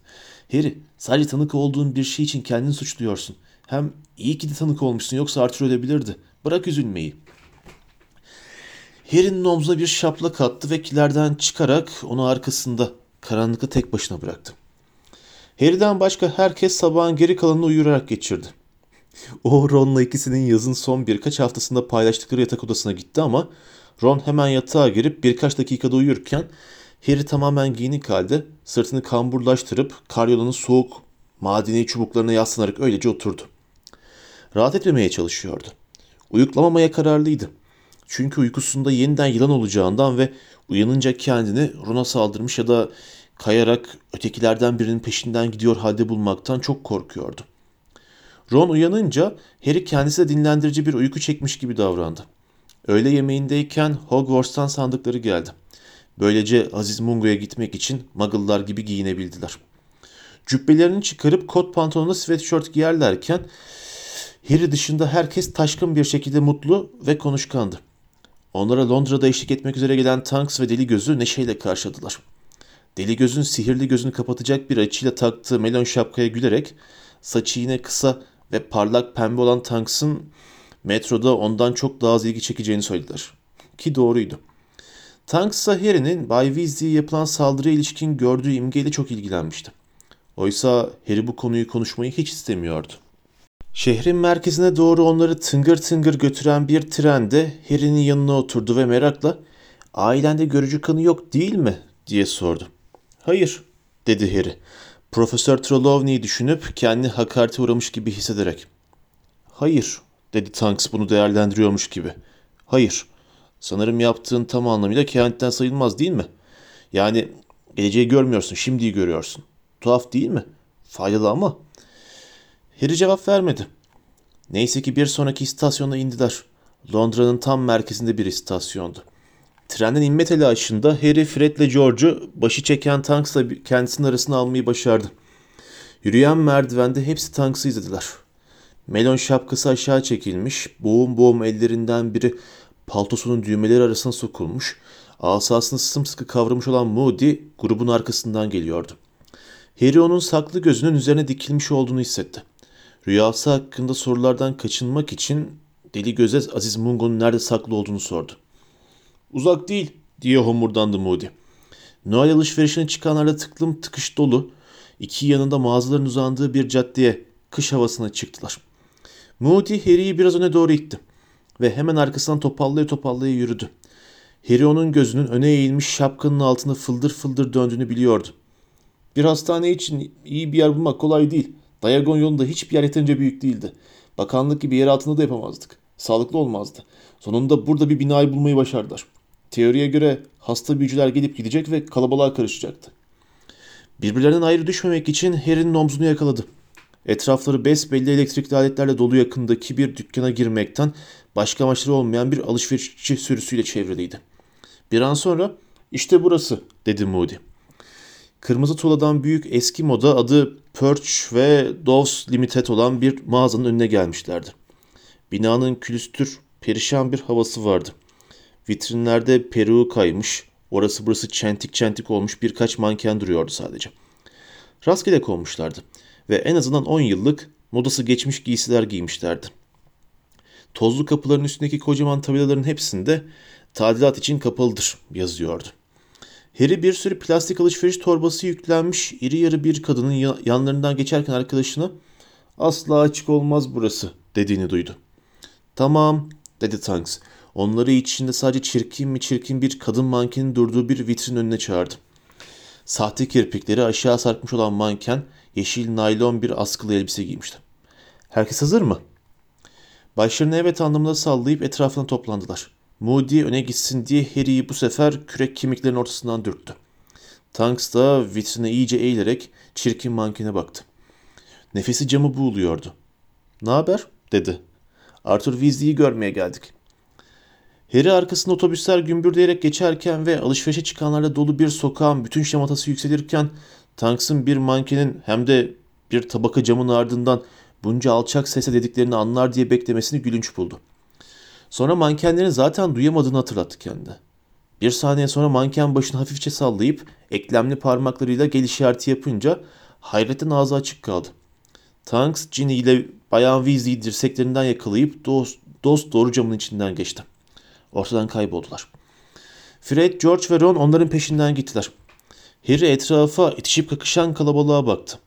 Speaker 1: Harry, sadece tanık olduğun bir şey için kendini suçluyorsun. Hem iyi ki de tanık olmuşsun yoksa Arthur ölebilirdi. Bırak üzülmeyi. Harry'nin omzuna bir şaplak attı ve kilerden çıkarak onu arkasında karanlıkta tek başına bıraktı. Harry'den başka herkes sabahın geri kalanını uyurarak geçirdi. O Ron'la ikisinin yazın son birkaç haftasında paylaştıkları yatak odasına gitti ama Ron hemen yatağa girip birkaç dakikada uyurken Harry tamamen giyinik halde sırtını kamburlaştırıp karyolanın soğuk madeni çubuklarına yaslanarak öylece oturdu. Rahat etmemeye çalışıyordu. Uyuklamamaya kararlıydı. Çünkü uykusunda yeniden yılan olacağından ve uyanınca kendini Ron'a saldırmış ya da kayarak ötekilerden birinin peşinden gidiyor halde bulmaktan çok korkuyordu. Ron uyanınca Harry kendisi de dinlendirici bir uyku çekmiş gibi davrandı. Öğle yemeğindeyken Hogwarts'tan sandıkları geldi. Böylece Aziz Mungo'ya gitmek için Muggle'lar gibi giyinebildiler. Cübbelerini çıkarıp kot pantolonla sweatshirt giyerlerken Harry dışında herkes taşkın bir şekilde mutlu ve konuşkandı. Onlara Londra'da eşlik etmek üzere gelen Tanks ve Deli Gözü neşeyle karşıladılar. Deli Göz'ün sihirli gözünü kapatacak bir açıyla taktığı melon şapkaya gülerek saçı yine kısa ve parlak pembe olan Tanks'ın metroda ondan çok daha az ilgi çekeceğini söylediler. ki doğruydu. Tanks ise Harry'nin Bay Weasley'e yapılan saldırıya ilişkin gördüğü imgeyle çok ilgilenmişti. Oysa Harry bu konuyu konuşmayı hiç istemiyordu. Şehrin merkezine doğru onları tıngır tıngır götüren bir trende Harry'nin yanına oturdu ve merakla ''Ailende görücü kanı yok değil mi?'' diye sordu. ''Hayır'' dedi Harry. Profesör Trelawney'i düşünüp kendi hakarete uğramış gibi hissederek. ''Hayır'' dedi Tanks bunu değerlendiriyormuş gibi. ''Hayır. Sanırım yaptığın tam anlamıyla kehanetten sayılmaz değil mi? Yani geleceği görmüyorsun, şimdiyi görüyorsun. Tuhaf değil mi? Faydalı ama.'' Harry cevap vermedi. Neyse ki bir sonraki istasyona indiler. Londra'nın tam merkezinde bir istasyondu. Trenden inme telaşında Harry, Fred ile George'u başı çeken Tanks'la kendisinin arasına almayı başardı. Yürüyen merdivende hepsi Tanks'ı izlediler. Melon şapkası aşağı çekilmiş, boğum boğum ellerinden biri paltosunun düğmeleri arasına sokulmuş, asasını sımsıkı kavramış olan Moody grubun arkasından geliyordu. Harry onun saklı gözünün üzerine dikilmiş olduğunu hissetti. Rüyası hakkında sorulardan kaçınmak için deli göze Aziz Mungo'nun nerede saklı olduğunu sordu. Uzak değil diye homurdandı Moody. Noel alışverişine çıkanlarla tıklım tıkış dolu, iki yanında mağazaların uzandığı bir caddeye kış havasına çıktılar. Moody Harry'i biraz öne doğru itti ve hemen arkasından topallaya topallaya yürüdü. Harry onun gözünün öne eğilmiş şapkanın altında fıldır fıldır döndüğünü biliyordu. Bir hastane için iyi bir yer bulmak kolay değil. Dayagon yolunda hiçbir yer yeterince büyük değildi. Bakanlık gibi yer altında da yapamazdık. Sağlıklı olmazdı. Sonunda burada bir binayı bulmayı başardılar. Teoriye göre hasta büyücüler gelip gidecek ve kalabalığa karışacaktı. Birbirlerinden ayrı düşmemek için Harry'nin omzunu yakaladı. Etrafları besbelli elektrikli aletlerle dolu yakındaki bir dükkana girmekten başka amaçları olmayan bir alışverişçi sürüsüyle çevriliydi. Bir an sonra işte burası dedi Moody. Kırmızı tuğladan büyük eski moda adı Perch ve Doves Limited olan bir mağazanın önüne gelmişlerdi. Binanın külüstür, perişan bir havası vardı. Vitrinlerde peruğu kaymış, orası burası çentik çentik olmuş birkaç manken duruyordu sadece. Rastgele konmuşlardı ve en azından 10 yıllık modası geçmiş giysiler giymişlerdi. Tozlu kapıların üstündeki kocaman tabelaların hepsinde tadilat için kapalıdır yazıyordu. Harry bir sürü plastik alışveriş torbası yüklenmiş iri yarı bir kadının yanlarından geçerken arkadaşına asla açık olmaz burası dediğini duydu. Tamam dedi Tanks. Onları içinde sadece çirkin mi çirkin bir kadın mankenin durduğu bir vitrin önüne çağırdı. Sahte kirpikleri aşağı sarkmış olan manken yeşil naylon bir askılı elbise giymişti. Herkes hazır mı? Başlarını evet anlamında sallayıp etrafına toplandılar. Moody öne gitsin diye Harry'i bu sefer kürek kemiklerinin ortasından dürttü. Tanks da vitrine iyice eğilerek çirkin mankene baktı. Nefesi camı buğuluyordu. Ne haber? dedi. Arthur Weasley'i görmeye geldik. Harry arkasında otobüsler gümbürdeyerek geçerken ve alışverişe çıkanlarla dolu bir sokağın bütün şematası yükselirken Tanks'ın bir mankenin hem de bir tabaka camın ardından bunca alçak sese dediklerini anlar diye beklemesini gülünç buldu. Sonra mankenlerin zaten duyamadığını hatırlattı kendine. Bir saniye sonra manken başını hafifçe sallayıp eklemli parmaklarıyla gel işareti yapınca hayretten ağzı açık kaldı. Tanks Ginny ile Bayan Weasley'i dirseklerinden yakalayıp dost, dost doğru camın içinden geçti. Ortadan kayboldular. Fred, George ve Ron onların peşinden gittiler. Harry etrafa itişip kakışan kalabalığa baktı.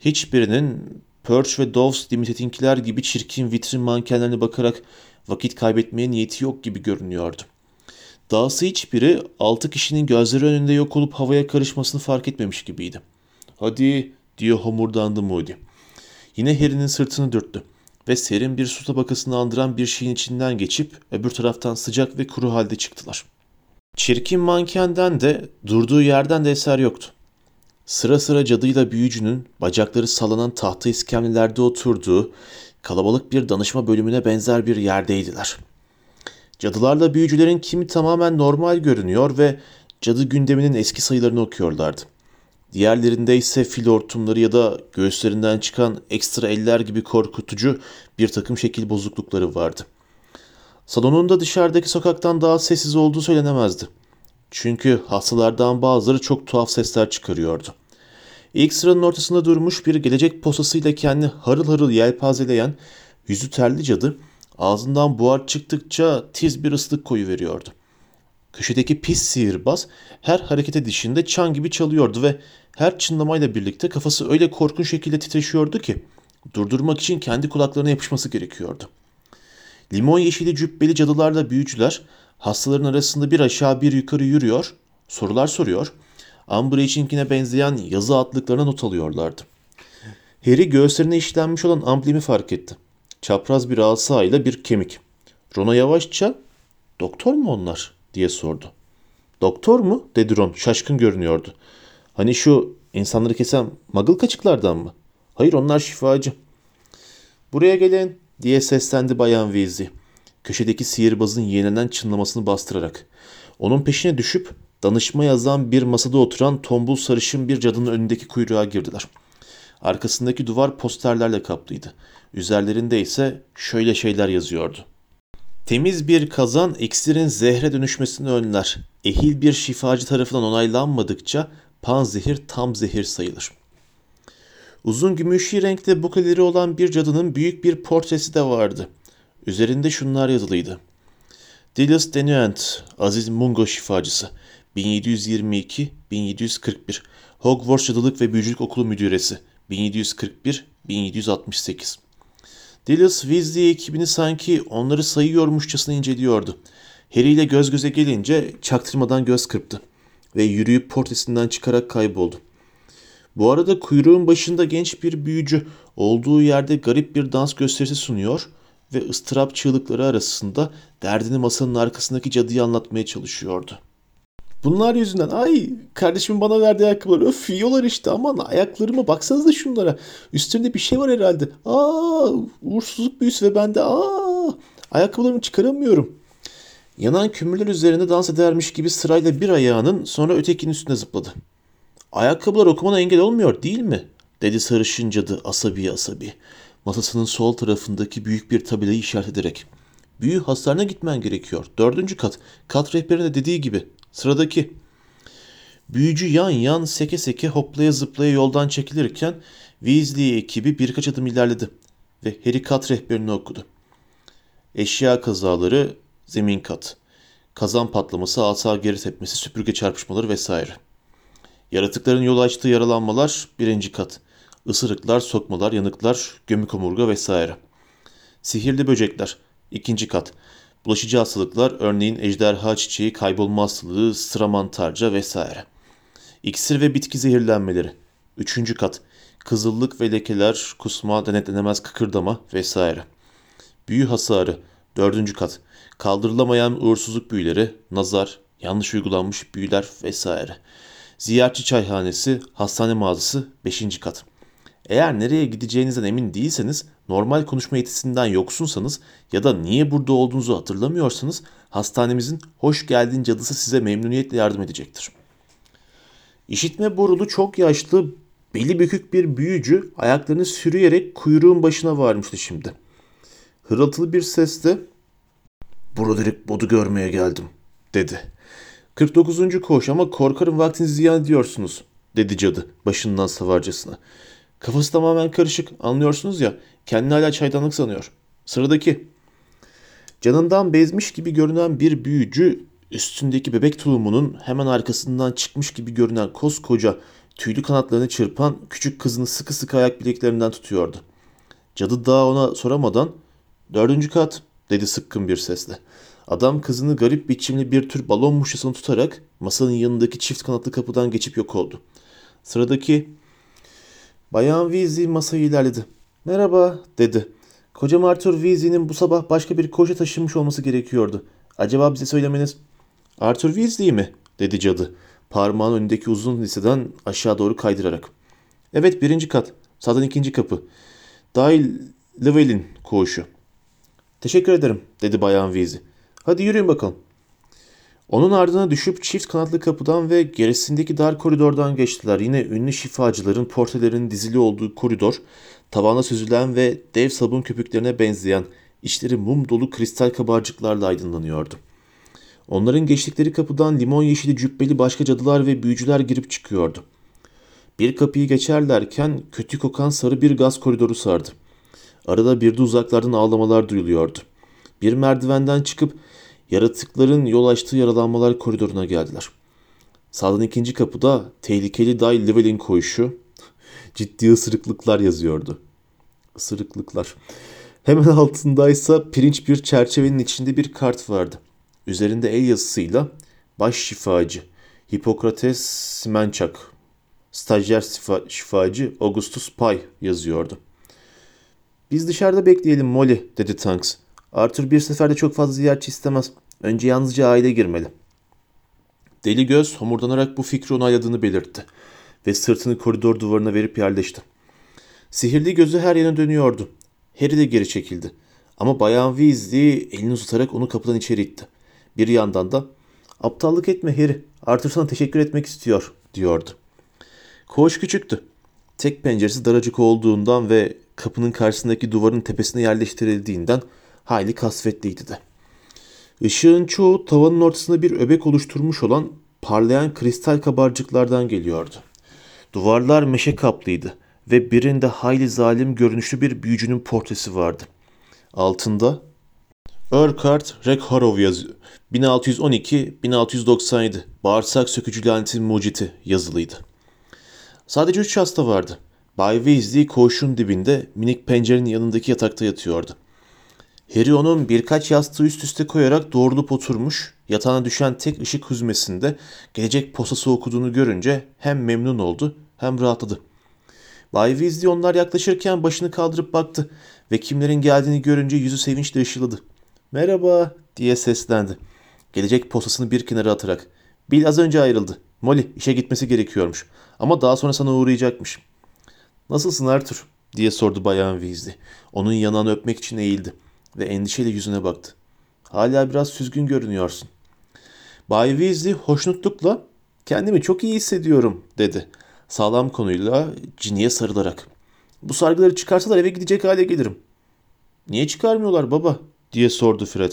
Speaker 1: Hiçbirinin Perch ve Doves Limited'inkiler gibi çirkin vitrin mankenlerine bakarak vakit kaybetmeye niyeti yok gibi görünüyordu. Dahası hiçbiri altı kişinin gözleri önünde yok olup havaya karışmasını fark etmemiş gibiydi. Hadi diyor homurdandı Moody. Yine Harry'nin sırtını dürttü ve serin bir su tabakasını andıran bir şeyin içinden geçip öbür taraftan sıcak ve kuru halde çıktılar. Çirkin mankenden de durduğu yerden de eser yoktu. Sıra sıra cadıyla büyücünün bacakları sallanan tahta iskemlelerde oturduğu kalabalık bir danışma bölümüne benzer bir yerdeydiler. Cadılarla büyücülerin kimi tamamen normal görünüyor ve cadı gündeminin eski sayılarını okuyorlardı. Diğerlerinde ise fil hortumları ya da göğüslerinden çıkan ekstra eller gibi korkutucu bir takım şekil bozuklukları vardı. Salonun da dışarıdaki sokaktan daha sessiz olduğu söylenemezdi. Çünkü hastalardan bazıları çok tuhaf sesler çıkarıyordu. İlk sıranın ortasında durmuş bir gelecek posasıyla kendi harıl harıl yelpazeleyen yüzü terli cadı ağzından buhar çıktıkça tiz bir ıslık koyu veriyordu. Köşedeki pis sihirbaz her harekete dişinde çan gibi çalıyordu ve her çınlamayla birlikte kafası öyle korkunç şekilde titreşiyordu ki durdurmak için kendi kulaklarına yapışması gerekiyordu. Limon yeşili cübbeli cadılarla büyücüler hastaların arasında bir aşağı bir yukarı yürüyor, sorular soruyor, Umbridge'inkine benzeyen yazı atlıklarına not alıyorlardı. Harry göğüslerine işlenmiş olan amblemi fark etti. Çapraz bir asa ile bir kemik. Ron'a yavaşça ''Doktor mu onlar?'' diye sordu. ''Doktor mu?'' dedi Ron şaşkın görünüyordu. ''Hani şu insanları kesen magıl kaçıklardan mı?'' ''Hayır onlar şifacı.'' ''Buraya gelin'' diye seslendi Bayan Weasley. Köşedeki sihirbazın yeğlenen çınlamasını bastırarak. Onun peşine düşüp danışma yazan bir masada oturan tombul sarışın bir cadının önündeki kuyruğa girdiler. Arkasındaki duvar posterlerle kaplıydı. Üzerlerinde ise şöyle şeyler yazıyordu. Temiz bir kazan iksirin zehre dönüşmesini önler. Ehil bir şifacı tarafından onaylanmadıkça pan zehir tam zehir sayılır. Uzun gümüşi renkte bukeleri olan bir cadının büyük bir portresi de vardı. Üzerinde şunlar yazılıydı. Dilius Denuent, Aziz Mungo şifacısı, 1722-1741, Hogwarts Cadılık ve Büyücülük Okulu Müdüresi, 1741-1768. Dilius Weasley ekibini sanki onları sayıyormuşçasına inceliyordu. Harry ile göz göze gelince çaktırmadan göz kırptı ve yürüyüp portresinden çıkarak kayboldu. Bu arada kuyruğun başında genç bir büyücü olduğu yerde garip bir dans gösterisi sunuyor ve ıstırap çığlıkları arasında derdini masanın arkasındaki cadıya anlatmaya çalışıyordu. Bunlar yüzünden ay kardeşimin bana verdiği ayakkabılar öf yiyorlar işte aman ayaklarıma baksanıza şunlara. Üstünde bir şey var herhalde. Aa uğursuzluk büyüsü ve ben de aa ayakkabılarımı çıkaramıyorum. Yanan kömürler üzerinde dans edermiş gibi sırayla bir ayağının sonra ötekinin üstüne zıpladı. Ayakkabılar okumana engel olmuyor değil mi? dedi sarışın cadı asabi asabi. Masasının sol tarafındaki büyük bir tabelayı işaret ederek. Büyü hastalarına gitmen gerekiyor. Dördüncü kat. Kat rehberine dediği gibi. Sıradaki. Büyücü yan yan seke seke hoplaya zıplaya yoldan çekilirken Weasley ekibi birkaç adım ilerledi ve Harry kat rehberini okudu. Eşya kazaları, zemin kat, kazan patlaması, asa geri tepmesi, süpürge çarpışmaları vesaire. Yaratıkların yol açtığı yaralanmalar birinci kat. Isırıklar, sokmalar, yanıklar, gömük omurga vesaire. Sihirli böcekler ikinci kat. Bulaşıcı hastalıklar örneğin ejderha çiçeği, kaybolma hastalığı, sıra mantarca vesaire. İksir ve bitki zehirlenmeleri. Üçüncü kat. Kızıllık ve lekeler, kusma, denetlenemez kıkırdama vesaire. Büyü hasarı. Dördüncü kat. Kaldırılamayan uğursuzluk büyüleri, nazar, yanlış uygulanmış büyüler vesaire. Ziyaretçi çayhanesi, hastane mağazası 5. kat. Eğer nereye gideceğinizden emin değilseniz, normal konuşma yetisinden yoksunsanız ya da niye burada olduğunuzu hatırlamıyorsanız hastanemizin hoş geldin cadısı size memnuniyetle yardım edecektir. İşitme borulu çok yaşlı, beli bükük bir büyücü ayaklarını sürüyerek kuyruğun başına varmıştı şimdi. Hırıltılı bir sesle ''Broderick Bod'u görmeye geldim.'' dedi. 49. koş ama korkarım vaktinizi ziyan ediyorsunuz dedi cadı başından savarcasına. Kafası tamamen karışık anlıyorsunuz ya kendini hala çaydanlık sanıyor. Sıradaki. Canından bezmiş gibi görünen bir büyücü üstündeki bebek tulumunun hemen arkasından çıkmış gibi görünen koskoca tüylü kanatlarını çırpan küçük kızını sıkı sıkı ayak bileklerinden tutuyordu. Cadı daha ona soramadan dördüncü kat dedi sıkkın bir sesle. Adam kızını garip biçimli bir tür balon muşasını tutarak masanın yanındaki çift kanatlı kapıdan geçip yok oldu. Sıradaki Bayan Weasley masayı ilerledi. Merhaba dedi. Kocam Arthur Weasley'nin bu sabah başka bir koşa taşınmış olması gerekiyordu. Acaba bize söylemeniz... Arthur Weasley mi? dedi cadı. Parmağın önündeki uzun liseden aşağı doğru kaydırarak. Evet birinci kat. Sağdan ikinci kapı. Dahil Llewellyn koğuşu. Teşekkür ederim dedi Bayan Weasley. Hadi yürüyün bakalım. Onun ardına düşüp çift kanatlı kapıdan ve gerisindeki dar koridordan geçtiler. Yine ünlü şifacıların portrelerinin dizili olduğu koridor, tavana süzülen ve dev sabun köpüklerine benzeyen, içleri mum dolu kristal kabarcıklarla aydınlanıyordu. Onların geçtikleri kapıdan limon yeşili cübbeli başka cadılar ve büyücüler girip çıkıyordu. Bir kapıyı geçerlerken kötü kokan sarı bir gaz koridoru sardı. Arada bir de uzaklardan ağlamalar duyuluyordu. Bir merdivenden çıkıp Yaratıkların yol açtığı yaralanmalar koridoruna geldiler. Sağdan ikinci kapıda tehlikeli Day Level'in koyuşu ciddi ısırıklıklar yazıyordu. Isırıklıklar. Hemen altındaysa pirinç bir çerçevenin içinde bir kart vardı. Üzerinde el yazısıyla baş şifacı Hipokrates Simençak, stajyer şifa- şifacı Augustus Pay yazıyordu. Biz dışarıda bekleyelim Molly dedi Tanks. Arthur bir seferde çok fazla ziyaretçi istemez. Önce yalnızca aile girmeli. Deli göz homurdanarak bu fikri onayladığını belirtti ve sırtını koridor duvarına verip yerleşti. Sihirli gözü her yana dönüyordu. Harry de geri çekildi. Ama Bayan Weasley elini uzatarak onu kapıdan içeri itti. Bir yandan da aptallık etme Harry, Arthur sana teşekkür etmek istiyor diyordu. Koğuş küçüktü. Tek penceresi daracık olduğundan ve kapının karşısındaki duvarın tepesine yerleştirildiğinden hayli kasvetliydi de. Işığın çoğu tavanın ortasında bir öbek oluşturmuş olan parlayan kristal kabarcıklardan geliyordu. Duvarlar meşe kaplıydı ve birinde hayli zalim görünüşlü bir büyücünün portresi vardı. Altında Urquhart Rekhorov yazıyor. 1612-1697 Bağırsak sökücü lanetin muciti yazılıydı. Sadece üç hasta vardı. Bay Weasley koğuşun dibinde minik pencerenin yanındaki yatakta yatıyordu. Harry onun birkaç yastığı üst üste koyarak doğrulup oturmuş, yatağına düşen tek ışık hüzmesinde gelecek posası okuduğunu görünce hem memnun oldu hem rahatladı. Bay Weasley onlar yaklaşırken başını kaldırıp baktı ve kimlerin geldiğini görünce yüzü sevinçle ışıladı. Merhaba diye seslendi. Gelecek posasını bir kenara atarak. Bill az önce ayrıldı. Molly işe gitmesi gerekiyormuş. Ama daha sonra sana uğrayacakmış. Nasılsın Arthur? diye sordu Bayan Weasley. Onun yanağını öpmek için eğildi ve endişeyle yüzüne baktı. Hala biraz süzgün görünüyorsun. Bay Weasley hoşnutlukla kendimi çok iyi hissediyorum dedi. Sağlam konuyla Ginny'e sarılarak. Bu sargıları çıkarsalar eve gidecek hale gelirim. Niye çıkarmıyorlar baba? diye sordu Fred.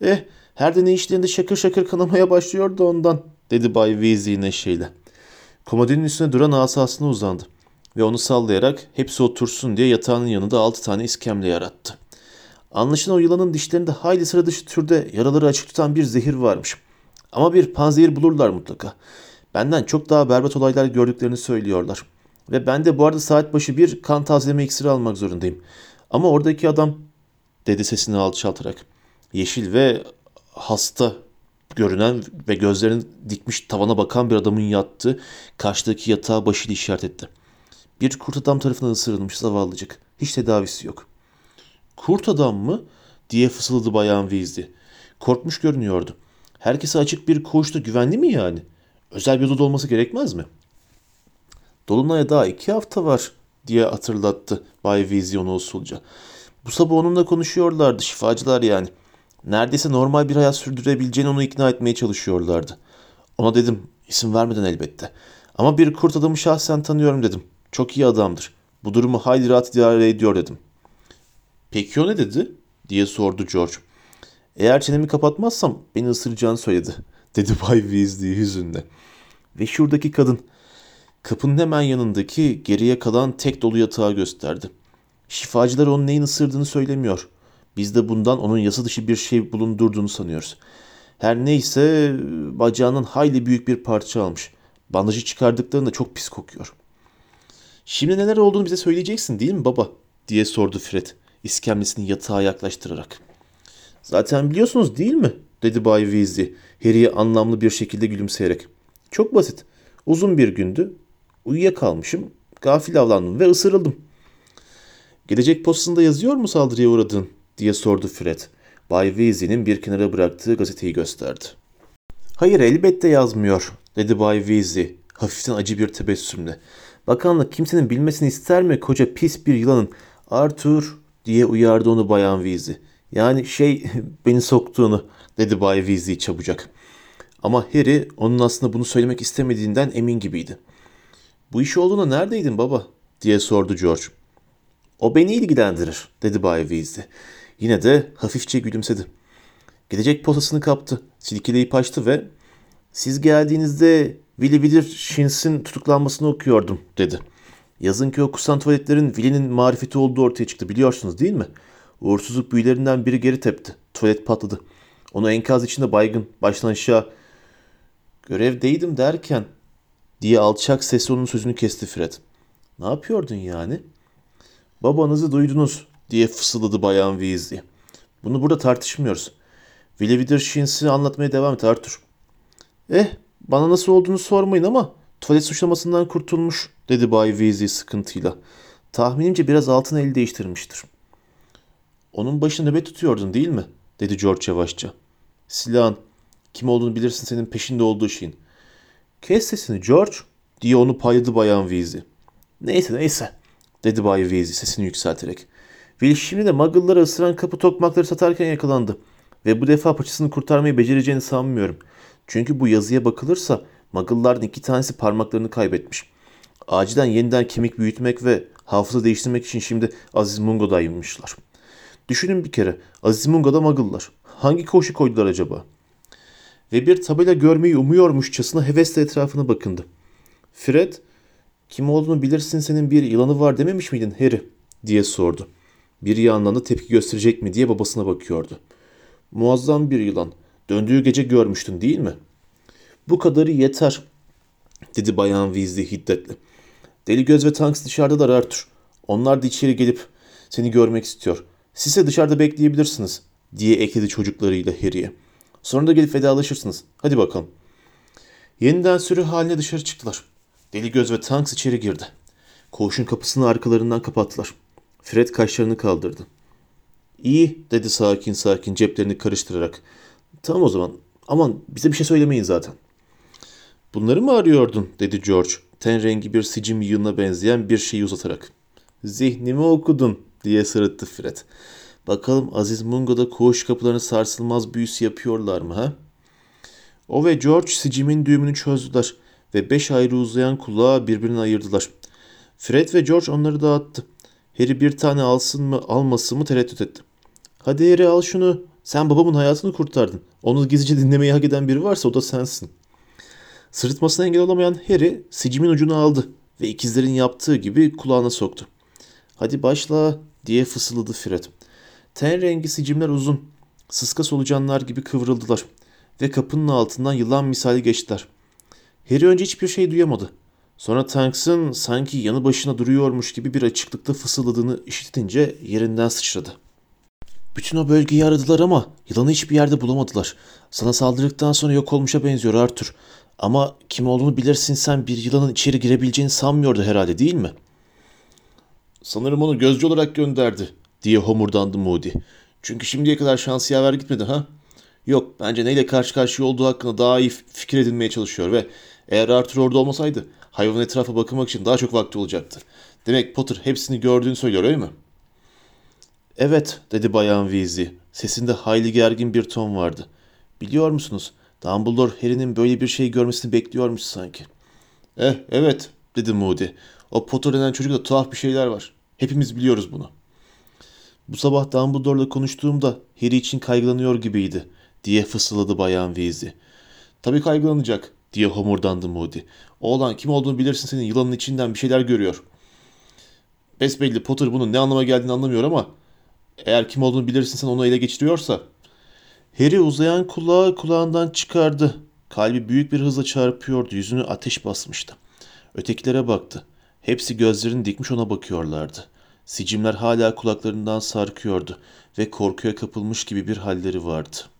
Speaker 1: Eh her de ne işlerinde şakır şakır kanamaya başlıyor da ondan dedi Bay Weasley neşeyle. Komodinin üstüne duran asasına uzandı ve onu sallayarak hepsi otursun diye yatağının yanında altı tane iskemle yarattı. Anlaşılan o yılanın dişlerinde hayli sıra dışı türde yaraları açık tutan bir zehir varmış. Ama bir panzehir bulurlar mutlaka. Benden çok daha berbat olaylar gördüklerini söylüyorlar. Ve ben de bu arada saat başı bir kan tazeleme iksiri almak zorundayım. Ama oradaki adam dedi sesini alçaltarak. Yeşil ve hasta görünen ve gözlerini dikmiş tavana bakan bir adamın yattığı karşıdaki yatağa başıyla işaret etti. Bir kurt adam tarafından ısırılmış zavallıcık. Hiç tedavisi yok. Kurt adam mı? diye fısıldadı Bayan Weasley. Korkmuş görünüyordu. Herkese açık bir koğuşta güvenli mi yani? Özel bir odada olması gerekmez mi? Dolunay'a daha iki hafta var diye hatırlattı Bay Weasley onu usulca. Bu sabah onunla konuşuyorlardı şifacılar yani. Neredeyse normal bir hayat sürdürebileceğini onu ikna etmeye çalışıyorlardı. Ona dedim isim vermeden elbette. Ama bir kurt adamı şahsen tanıyorum dedim. Çok iyi adamdır. Bu durumu hayli rahat idare ediyor dedim. Peki o ne dedi? diye sordu George. Eğer çenemi kapatmazsam beni ısıracağını söyledi. Dedi Bay Weasley hüzünle. Ve şuradaki kadın kapının hemen yanındaki geriye kalan tek dolu yatağı gösterdi. Şifacılar onun neyin ısırdığını söylemiyor. Biz de bundan onun yasa dışı bir şey bulundurduğunu sanıyoruz. Her neyse bacağının hayli büyük bir parça almış. Bandajı çıkardıklarında çok pis kokuyor. Şimdi neler olduğunu bize söyleyeceksin değil mi baba? diye sordu Fred iskemlesini yatağa yaklaştırarak. Zaten biliyorsunuz değil mi? dedi Bay Weasley Harry'e anlamlı bir şekilde gülümseyerek. Çok basit. Uzun bir gündü. Uyuyakalmışım. Gafil avlandım ve ısırıldım. Gelecek postasında yazıyor mu saldırıya uğradın? diye sordu Fred. Bay Weasley'nin bir kenara bıraktığı gazeteyi gösterdi. Hayır elbette yazmıyor dedi Bay Weasley hafiften acı bir tebessümle. Bakanlık kimsenin bilmesini ister mi koca pis bir yılanın Arthur diye uyardı onu Bayan Weasley. Yani şey beni soktuğunu dedi Bay Weasley çabucak. Ama Harry onun aslında bunu söylemek istemediğinden emin gibiydi. Bu iş olduğuna neredeydin baba diye sordu George. O beni ilgilendirir dedi Bay Weasley. Yine de hafifçe gülümsedi. Gelecek posasını kaptı. Silkeleyip açtı ve siz geldiğinizde Willy Withershins tutuklanmasını okuyordum dedi. Yazın ki o kusan tuvaletlerin Willy'nin marifeti olduğu ortaya çıktı biliyorsunuz değil mi? Uğursuzluk büyülerinden biri geri tepti. Tuvalet patladı. Onu enkaz içinde baygın, baştan aşağı görevdeydim derken diye alçak sesle onun sözünü kesti Fred. Ne yapıyordun yani? Babanızı duydunuz diye fısıldadı Bayan Weasley. Bunu burada tartışmıyoruz. Willy Witherspoon'si anlatmaya devam et Arthur. Eh bana nasıl olduğunu sormayın ama tuvalet suçlamasından kurtulmuş dedi Bay Weasley sıkıntıyla. Tahminimce biraz altın el değiştirmiştir. Onun başına nöbet tutuyordun değil mi? dedi George yavaşça. Silahın kim olduğunu bilirsin senin peşinde olduğu şeyin. Kes sesini George diye onu payladı Bayan Weasley. Neyse neyse dedi Bay Weasley sesini yükselterek. Will şimdi de muggle'ları ısıran kapı tokmakları satarken yakalandı. Ve bu defa paçasını kurtarmayı becereceğini sanmıyorum. Çünkü bu yazıya bakılırsa muggle'lardan iki tanesi parmaklarını kaybetmiş. Acilen yeniden kemik büyütmek ve hafıza değiştirmek için şimdi Aziz Mungo'daymışlar. Düşünün bir kere Aziz Mungo'da muggle'lar. Hangi koşu koydular acaba? Ve bir tabela görmeyi umuyormuşçasına hevesle etrafına bakındı. Fred, kim olduğunu bilirsin senin bir yılanı var dememiş miydin Harry? diye sordu. Bir yandan da tepki gösterecek mi diye babasına bakıyordu. Muazzam bir yılan. Döndüğü gece görmüştün değil mi? Bu kadarı yeter, dedi Bayan Weasley hiddetle. Deli Göz ve Tanks dışarıdalar Arthur. Onlar da içeri gelip seni görmek istiyor. Siz de dışarıda bekleyebilirsiniz, diye ekledi çocuklarıyla Harry'e. Sonra da gelip vedalaşırsınız. Hadi bakalım. Yeniden sürü haline dışarı çıktılar. Deli Göz ve Tanks içeri girdi. Koğuşun kapısını arkalarından kapattılar. Fred kaşlarını kaldırdı. İyi dedi sakin sakin ceplerini karıştırarak. Tamam o zaman. Aman bize bir şey söylemeyin zaten. Bunları mı arıyordun dedi George. Ten rengi bir sicim yığınına benzeyen bir şeyi uzatarak. Zihnimi okudun diye sırıttı Fred. Bakalım Aziz Mungo'da koğuş kapılarını sarsılmaz büyüsü yapıyorlar mı ha? O ve George sicimin düğümünü çözdüler ve beş ayrı uzayan kulağı birbirine ayırdılar. Fred ve George onları dağıttı. Harry bir tane alsın mı almasın mı tereddüt etti. Hadi Harry al şunu. Sen babamın hayatını kurtardın. Onu gizlice dinlemeyi hak eden biri varsa o da sensin. Sırıtmasına engel olamayan Harry sicimin ucunu aldı ve ikizlerin yaptığı gibi kulağına soktu. Hadi başla diye fısıldadı Fred. Ten rengi sicimler uzun. Sıska solucanlar gibi kıvrıldılar ve kapının altından yılan misali geçtiler. Harry önce hiçbir şey duyamadı. Sonra Tanks'ın sanki yanı başına duruyormuş gibi bir açıklıkta fısıldadığını işitince yerinden sıçradı. Bütün o bölgeyi aradılar ama yılanı hiçbir yerde bulamadılar. Sana saldırdıktan sonra yok olmuşa benziyor Arthur. Ama kim olduğunu bilirsin sen bir yılanın içeri girebileceğini sanmıyordu herhalde değil mi? Sanırım onu gözcü olarak gönderdi diye homurdandı Moody. Çünkü şimdiye kadar şansı yaver gitmedi ha? Yok bence neyle karşı karşıya olduğu hakkında daha iyi fikir edinmeye çalışıyor ve eğer Arthur orada olmasaydı hayvan etrafa bakmak için daha çok vakti olacaktı. Demek Potter hepsini gördüğünü söylüyor öyle mi? Evet dedi Bayan Weasley. Sesinde hayli gergin bir ton vardı. Biliyor musunuz? Dumbledore Harry'nin böyle bir şey görmesini bekliyormuş sanki. Eh evet dedi Moody. O Potter denen çocukta tuhaf bir şeyler var. Hepimiz biliyoruz bunu. Bu sabah Dumbledore'la konuştuğumda Harry için kaygılanıyor gibiydi diye fısıldadı Bayan Weasley. Tabii kaygılanacak diye homurdandı Moody. Oğlan kim olduğunu bilirsin senin yılanın içinden bir şeyler görüyor. Besbelli Potter bunun ne anlama geldiğini anlamıyor ama eğer kim olduğunu bilirsin sen onu ele geçiriyorsa. Harry uzayan kulağı kulağından çıkardı. Kalbi büyük bir hızla çarpıyordu. Yüzünü ateş basmıştı. Ötekilere baktı. Hepsi gözlerini dikmiş ona bakıyorlardı. Sicimler hala kulaklarından sarkıyordu ve korkuya kapılmış gibi bir halleri vardı.''